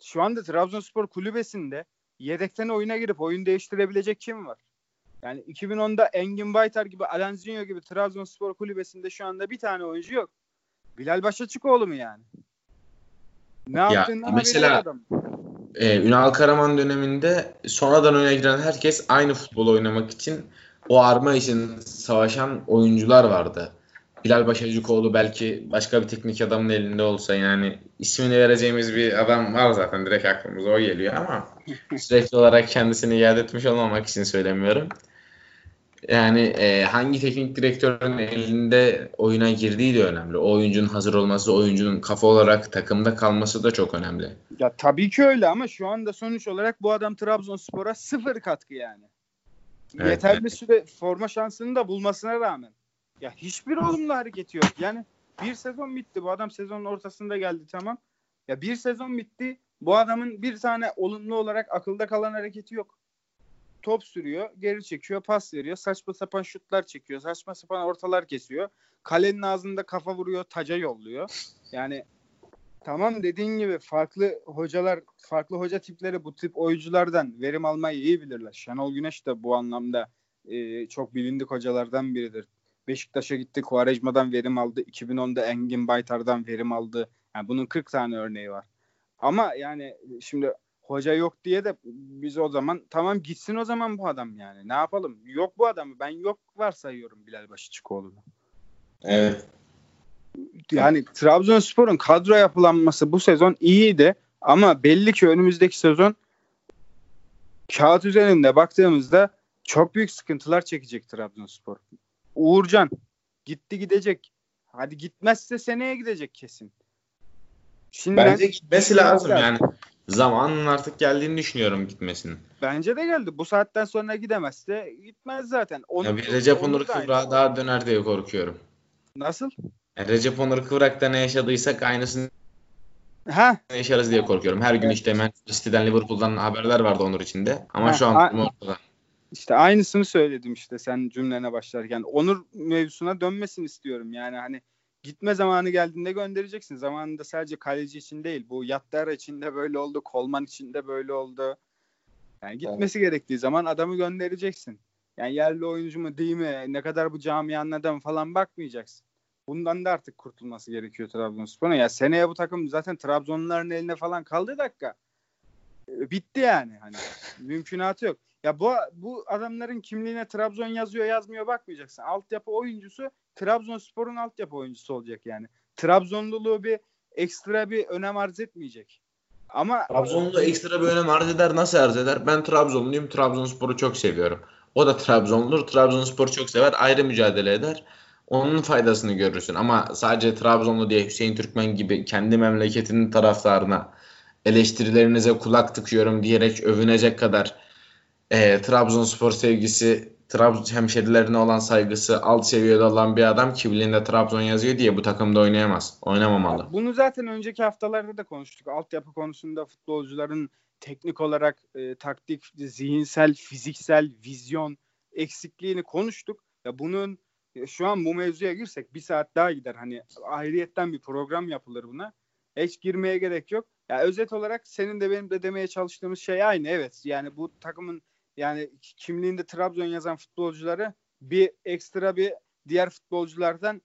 Speaker 2: şu anda Trabzonspor kulübesinde yedekten oyuna girip oyun değiştirebilecek kim var? Yani 2010'da Engin Baytar gibi, Alanzinho gibi Trabzonspor kulübesinde şu anda bir tane oyuncu yok. Bilal Başaçıkoğlu mu yani?
Speaker 1: Ne ya, mesela adam. E, Ünal Karaman döneminde sonradan oyuna giren herkes aynı futbol oynamak için o arma için savaşan oyuncular vardı. Bilal Başacıkoğlu belki başka bir teknik adamın elinde olsa yani ismini vereceğimiz bir adam var zaten direkt aklımıza o geliyor ama sürekli olarak kendisini iade etmiş olmamak için söylemiyorum. Yani e, hangi teknik direktörün elinde oyuna girdiği de önemli. O oyuncunun hazır olması, oyuncunun kafa olarak takımda kalması da çok önemli.
Speaker 2: Ya tabii ki öyle ama şu anda sonuç olarak bu adam Trabzonspor'a sıfır katkı yani. Evet, Yeterli süre forma şansını da bulmasına rağmen. Ya hiçbir olumlu hareketi yok. Yani bir sezon bitti. Bu adam sezonun ortasında geldi tamam. Ya bir sezon bitti. Bu adamın bir tane olumlu olarak akılda kalan hareketi yok top sürüyor, geri çekiyor, pas veriyor, saçma sapan şutlar çekiyor, saçma sapan ortalar kesiyor. Kalenin ağzında kafa vuruyor, taca yolluyor. Yani tamam dediğin gibi farklı hocalar, farklı hoca tipleri bu tip oyunculardan verim almayı iyi bilirler. Şenol Güneş de bu anlamda e, çok bilindik hocalardan biridir. Beşiktaş'a gitti, Kuarejma'dan verim aldı. 2010'da Engin Baytar'dan verim aldı. Yani bunun 40 tane örneği var. Ama yani şimdi hoca yok diye de biz o zaman tamam gitsin o zaman bu adam yani. Ne yapalım? Yok bu adamı. Ben yok varsayıyorum Bilal Başıçıkoğlu'nu.
Speaker 1: Evet.
Speaker 2: Yani Trabzonspor'un kadro yapılanması bu sezon iyiydi ama belli ki önümüzdeki sezon kağıt üzerinde baktığımızda çok büyük sıkıntılar çekecek Trabzonspor. Uğurcan gitti gidecek. Hadi gitmezse seneye gidecek kesin.
Speaker 1: Şimdiden Bence gitmesi lazım yani. Zamanın artık geldiğini düşünüyorum gitmesinin.
Speaker 2: Bence de geldi. Bu saatten sonra gidemezse gitmez zaten.
Speaker 1: Onu, ya bir Recep Onur Kıvrak'a daha döner diye korkuyorum.
Speaker 2: Nasıl?
Speaker 1: Yani Recep Onur Kıvrak'ta ne yaşadıysak aynısını ha. yaşarız diye korkuyorum. Her gün evet. işte Manchester City'den Liverpool'dan haberler vardı Onur içinde. Ama ha, şu an a- ortada.
Speaker 2: İşte aynısını söyledim işte sen cümlene başlarken. Onur mevzusuna dönmesin istiyorum. Yani hani gitme zamanı geldiğinde göndereceksin. Zamanında sadece kaleci için değil. Bu Yattara için de böyle oldu. Kolman için de böyle oldu. Yani gitmesi evet. gerektiği zaman adamı göndereceksin. Yani yerli oyuncu mu değil mi? Ne kadar bu camianın adamı falan bakmayacaksın. Bundan da artık kurtulması gerekiyor Trabzonspor'un. Ya seneye bu takım zaten Trabzonluların eline falan kaldığı dakika bitti yani. Hani mümkünatı yok. Ya bu bu adamların kimliğine Trabzon yazıyor yazmıyor bakmayacaksın. Altyapı oyuncusu Trabzonspor'un altyapı oyuncusu olacak yani. Trabzonluluğu bir ekstra bir önem arz etmeyecek. Ama
Speaker 1: Trabzonlu ekstra bir önem arz eder. Nasıl arz eder? Ben Trabzonluyum. Trabzonspor'u çok seviyorum. O da Trabzonludur. Trabzonspor'u çok sever. Ayrı mücadele eder. Onun faydasını görürsün. Ama sadece Trabzonlu diye Hüseyin Türkmen gibi kendi memleketinin taraftarına eleştirilerinize kulak tıkıyorum diyerek övünecek kadar e, Trabzonspor sevgisi, Trabzon hemşerilerine olan saygısı alt seviyede olan bir adam kimliğinde Trabzon yazıyor diye bu takımda oynayamaz. Oynamamalı.
Speaker 2: Bunu zaten önceki haftalarda da konuştuk. Altyapı konusunda futbolcuların teknik olarak e, taktik, zihinsel, fiziksel, vizyon eksikliğini konuştuk. Ya bunun şu an bu mevzuya girsek bir saat daha gider. Hani ayrıyetten bir program yapılır buna. Hiç girmeye gerek yok. Ya özet olarak senin de benim de demeye çalıştığımız şey aynı. Evet yani bu takımın yani kimliğinde Trabzon yazan futbolcuları bir ekstra bir diğer futbolculardan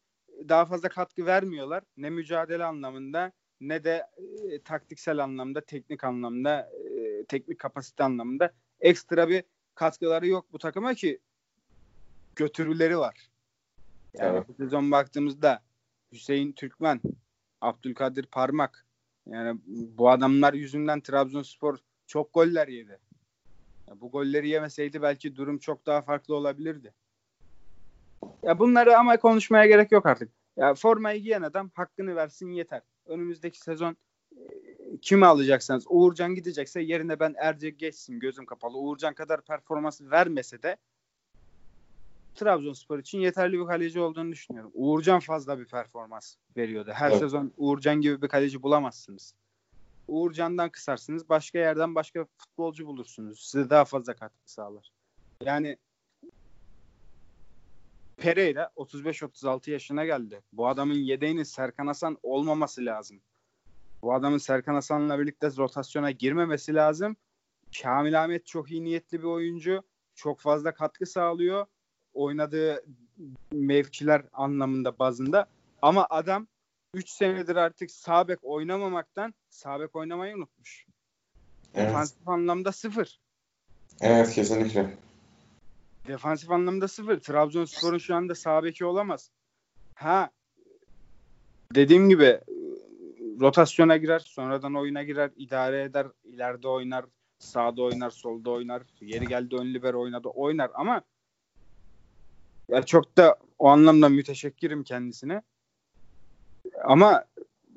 Speaker 2: daha fazla katkı vermiyorlar. Ne mücadele anlamında ne de e, taktiksel anlamda, teknik anlamda, e, teknik kapasite anlamında ekstra bir katkıları yok bu takıma ki götürüleri var. Yani evet. bu sezon baktığımızda Hüseyin Türkmen, Abdülkadir Parmak yani bu adamlar yüzünden Trabzonspor çok goller yedi. Ya bu golleri yemeseydi belki durum çok daha farklı olabilirdi. Ya bunları ama konuşmaya gerek yok artık. Ya formayı giyen adam hakkını versin yeter. Önümüzdeki sezon e, kimi alacaksanız Uğurcan gidecekse yerine ben Erce geçsin gözüm kapalı. Uğurcan kadar performans vermese de Trabzonspor için yeterli bir kaleci olduğunu düşünüyorum. Uğurcan fazla bir performans veriyordu. Her evet. sezon Uğurcan gibi bir kaleci bulamazsınız. Uğurcan'dan kısarsınız. Başka yerden başka futbolcu bulursunuz. Size daha fazla katkı sağlar. Yani Pereira 35-36 yaşına geldi. Bu adamın yedeğinin Serkan Hasan olmaması lazım. Bu adamın Serkan Hasan'la birlikte rotasyona girmemesi lazım. Kamil Ahmet çok iyi niyetli bir oyuncu. Çok fazla katkı sağlıyor. Oynadığı mevkiler anlamında bazında. Ama adam 3 senedir artık sağ bek oynamamaktan sağ bek oynamayı unutmuş. Evet. Defansif anlamda sıfır.
Speaker 3: Evet kesinlikle.
Speaker 2: Defansif anlamda sıfır. Trabzonspor'un şu anda sağ beki olamaz. Ha dediğim gibi rotasyona girer, sonradan oyuna girer, idare eder, ileride oynar, sağda oynar, solda oynar, yeri geldi ön liber oynadı, oynar ama ya çok da o anlamda müteşekkirim kendisine. Ama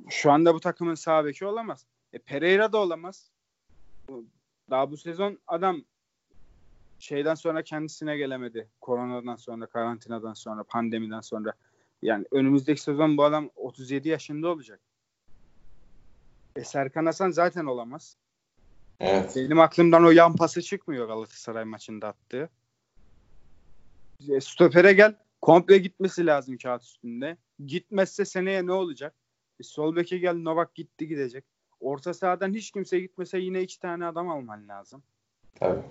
Speaker 2: şu anda bu takımın sağ beki olamaz. E, Pereira da olamaz. Daha bu sezon adam şeyden sonra kendisine gelemedi. Koronadan sonra, karantinadan sonra, pandemiden sonra. Yani önümüzdeki sezon bu adam 37 yaşında olacak. E Serkan Hasan zaten olamaz. Evet. Benim aklımdan o yan pası çıkmıyor Galatasaray maçında attığı. E, stopere gel. Komple gitmesi lazım kağıt üstünde. Gitmezse seneye ne olacak? E, sol beke gel Novak gitti gidecek. Orta sahadan hiç kimse gitmese yine iki tane adam alman lazım.
Speaker 3: Tabii.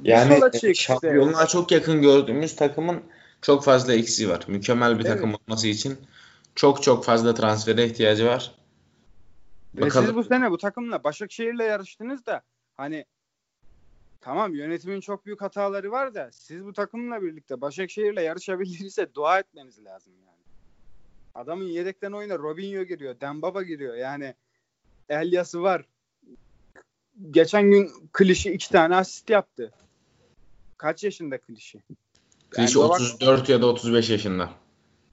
Speaker 1: Bir yani şampiyonluğa çok yakın gördüğümüz takımın çok fazla eksiği var. Mükemmel bir takım olması için çok çok fazla transfere ihtiyacı var.
Speaker 2: Ve Bakalım. siz bu sene bu takımla Başakşehir'le yarıştınız da hani tamam yönetimin çok büyük hataları var da siz bu takımla birlikte Başakşehir'le yarışabildiyse dua etmeniz lazım yani. Adamın yedekten oyuna Robinho giriyor, Dembaba giriyor. Yani Elyas'ı var. geçen gün Klişi iki tane asist yaptı. Kaç yaşında Klişi?
Speaker 1: Klişi yani 34 bak, ya da 35 yaşında.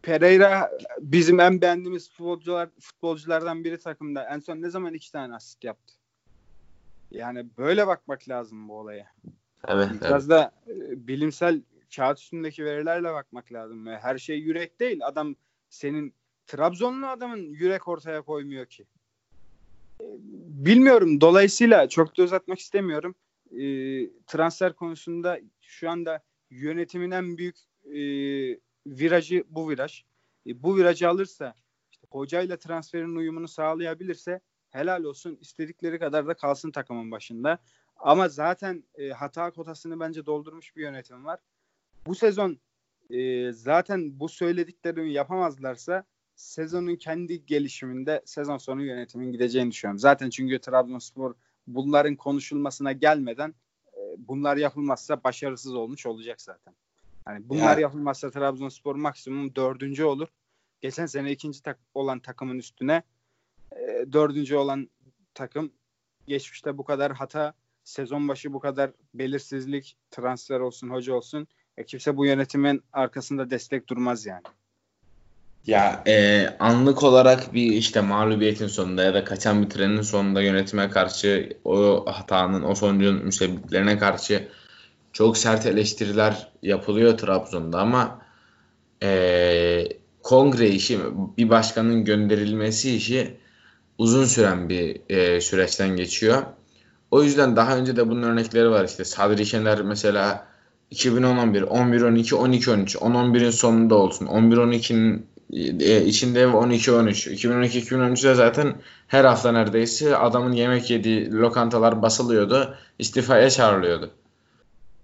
Speaker 2: Pereira bizim en beğendiğimiz futbolcular futbolculardan biri takımda. En son ne zaman iki tane asist yaptı? Yani böyle bakmak lazım bu olaya.
Speaker 1: Evet.
Speaker 2: Biraz
Speaker 1: evet.
Speaker 2: da e, bilimsel kağıt üstündeki verilerle bakmak lazım. Her şey yürek değil. Adam senin Trabzonlu adamın yürek ortaya koymuyor ki. E, bilmiyorum. Dolayısıyla çok da uzatmak istemiyorum. E, transfer konusunda şu anda yönetimin en büyük e, virajı bu viraj. E, bu virajı alırsa işte hocayla transferin uyumunu sağlayabilirse helal olsun istedikleri kadar da kalsın takımın başında. Ama zaten e, hata kotasını bence doldurmuş bir yönetim var. Bu sezon e, zaten bu söylediklerimi yapamazlarsa sezonun kendi gelişiminde sezon sonu yönetimin gideceğini düşünüyorum. Zaten çünkü Trabzonspor bunların konuşulmasına gelmeden e, bunlar yapılmazsa başarısız olmuş olacak zaten. Yani bunlar ya. yapılmazsa Trabzonspor maksimum dördüncü olur. Geçen sene ikinci tak olan takımın üstüne e, dördüncü olan takım geçmişte bu kadar hata sezon başı bu kadar belirsizlik transfer olsun hoca olsun e, kimse bu yönetimin arkasında destek durmaz yani.
Speaker 1: Ya e, anlık olarak bir işte mağlubiyetin sonunda ya da kaçan bir trenin sonunda yönetime karşı o hatanın o sonucun müsebbiplerine karşı çok sert eleştiriler yapılıyor Trabzon'da ama e, kongre işi bir başkanın gönderilmesi işi uzun süren bir e, süreçten geçiyor. O yüzden daha önce de bunun örnekleri var işte Sadri Şener mesela 2011, 11, 12, 12, 13, 10, 11'in sonunda olsun. 11, 12'nin e, içinde 12, 13. 2012, 2013'de zaten her hafta neredeyse adamın yemek yediği lokantalar basılıyordu. istifaya çağrılıyordu.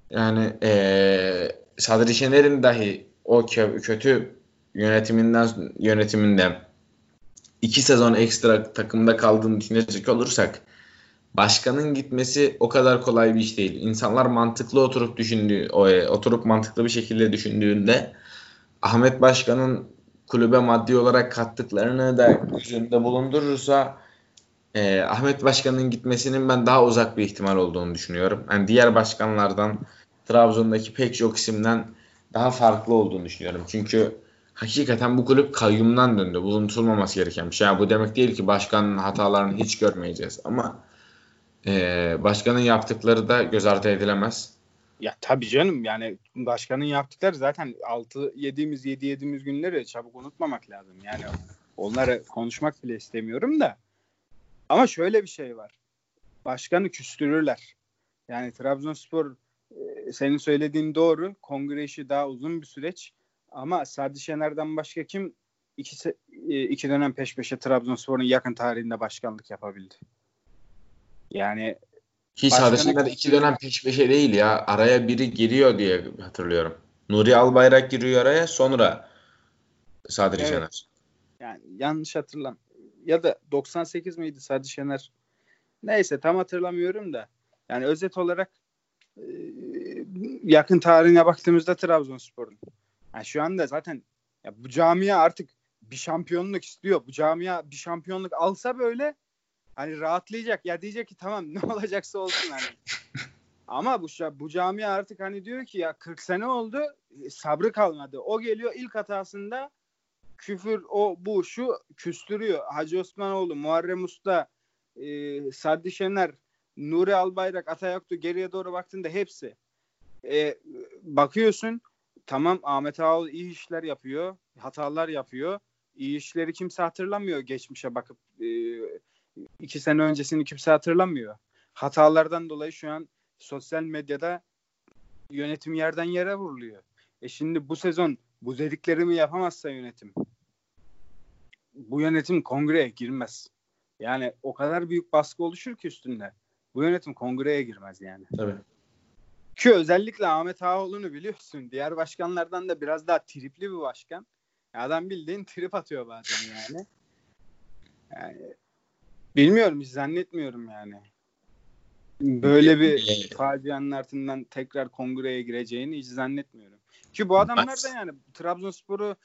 Speaker 1: Yani e, Sadri Şener'in dahi o kötü yönetiminden yönetiminden iki sezon ekstra takımda kaldığını düşünecek olursak başkanın gitmesi o kadar kolay bir iş değil. İnsanlar mantıklı oturup düşündüğü, oturup mantıklı bir şekilde düşündüğünde Ahmet Başkan'ın kulübe maddi olarak kattıklarını da gözünde bulundurursa e, Ahmet Başkan'ın gitmesinin ben daha uzak bir ihtimal olduğunu düşünüyorum. Yani diğer başkanlardan Trabzon'daki pek çok isimden daha farklı olduğunu düşünüyorum. Çünkü hakikaten bu kulüp kayyumdan döndü. Bu unutulmaması gereken bir şey. Yani bu demek değil ki başkanın hatalarını hiç görmeyeceğiz. Ama e, başkanın yaptıkları da göz ardı edilemez.
Speaker 2: Ya tabii canım yani başkanın yaptıkları zaten 6 yediğimiz 7 yediğimiz günleri çabuk unutmamak lazım. Yani onları konuşmak bile istemiyorum da. Ama şöyle bir şey var. Başkanı küstürürler. Yani Trabzonspor e, senin söylediğin doğru. Kongre işi daha uzun bir süreç. Ama Sadi Şener'den başka kim iki, e, iki dönem peş peşe Trabzonspor'un yakın tarihinde başkanlık yapabildi? Yani
Speaker 1: ki Sadi iki dönem peş peşe değil ya. Araya biri giriyor diye hatırlıyorum. Nuri Albayrak giriyor araya sonra Sadri evet. Şener.
Speaker 2: Yani yanlış hatırlam. Ya da 98 miydi Sadri Şener? Neyse tam hatırlamıyorum da. Yani özet olarak e, yakın tarihine baktığımızda Trabzonspor'un. Yani şu anda zaten ya bu camia artık bir şampiyonluk istiyor. Bu camia bir şampiyonluk alsa böyle hani rahatlayacak. Ya diyecek ki tamam ne olacaksa olsun hani. Ama bu bu camia artık hani diyor ki ya 40 sene oldu sabrı kalmadı. O geliyor ilk hatasında küfür o bu şu küstürüyor. Hacı Osmanoğlu, Muharrem Usta, e, Saddi Şener, Nuri Albayrak, Atayaktu geriye doğru baktığında hepsi. E, bakıyorsun tamam Ahmet Ağol iyi işler yapıyor, hatalar yapıyor. İyi işleri kimse hatırlamıyor geçmişe bakıp e, iki sene öncesini kimse hatırlamıyor. Hatalardan dolayı şu an sosyal medyada yönetim yerden yere vuruluyor. E şimdi bu sezon bu dediklerimi yapamazsa yönetim bu yönetim kongreye girmez. Yani o kadar büyük baskı oluşur ki üstünde. Bu yönetim kongreye girmez yani.
Speaker 1: Tabii.
Speaker 2: Ki özellikle Ahmet Ağaoğlu'nu biliyorsun. Diğer başkanlardan da biraz daha tripli bir başkan. Adam bildiğin trip atıyor bazen yani. Yani bilmiyorum hiç zannetmiyorum yani. Böyle bir facianın ardından tekrar kongreye gireceğini hiç zannetmiyorum. Ki bu adamlar da yani Trabzonspor'u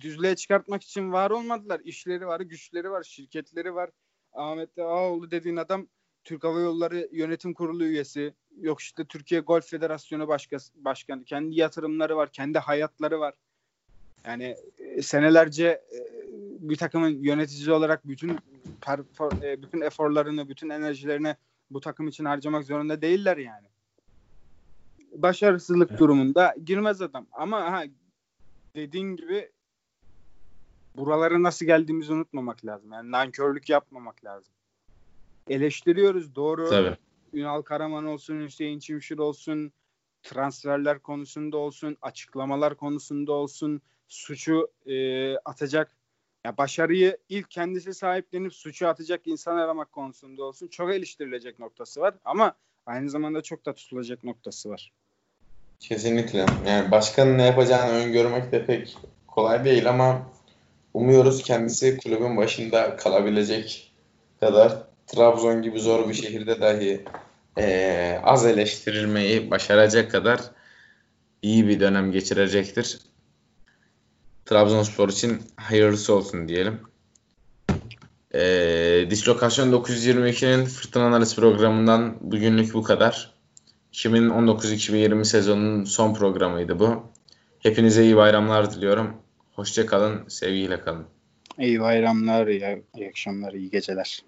Speaker 2: düzlüğe çıkartmak için var olmadılar. İşleri var, güçleri var, şirketleri var. Ahmet Ağaoğlu dediğin adam Türk Hava Yolları Yönetim Kurulu üyesi, yok işte Türkiye Golf Federasyonu başkası, başkanı, kendi yatırımları var, kendi hayatları var. Yani e, senelerce e, bir takımın yöneticisi olarak bütün perfor, e, bütün eforlarını, bütün enerjilerini bu takım için harcamak zorunda değiller yani. Başarısızlık evet. durumunda girmez adam. Ama ha, dediğin gibi buralara nasıl geldiğimizi unutmamak lazım. Yani nankörlük yapmamak lazım. Eleştiriyoruz doğru.
Speaker 4: Tabii.
Speaker 2: Ünal Karaman olsun, Hüseyin Çimşir olsun, transferler konusunda olsun, açıklamalar konusunda olsun, suçu e, atacak ya başarıyı ilk kendisi sahiplenip suçu atacak insan aramak konusunda olsun çok eleştirilecek noktası var ama aynı zamanda çok da tutulacak noktası var.
Speaker 1: Kesinlikle. Yani başkanın ne yapacağını öngörmek de pek kolay değil ama umuyoruz kendisi kulübün başında kalabilecek kadar Trabzon gibi zor bir şehirde dahi e, az eleştirilmeyi başaracak kadar iyi bir dönem geçirecektir. Trabzonspor için hayırlısı olsun diyelim. Ee, Dislokasyon 922'nin Fırtına Analiz programından bugünlük bu kadar. 2019-2020 sezonunun son programıydı bu. Hepinize iyi bayramlar diliyorum. Hoşça kalın, sevgiyle kalın.
Speaker 2: İyi bayramlar, iyi, iyi akşamlar, iyi geceler.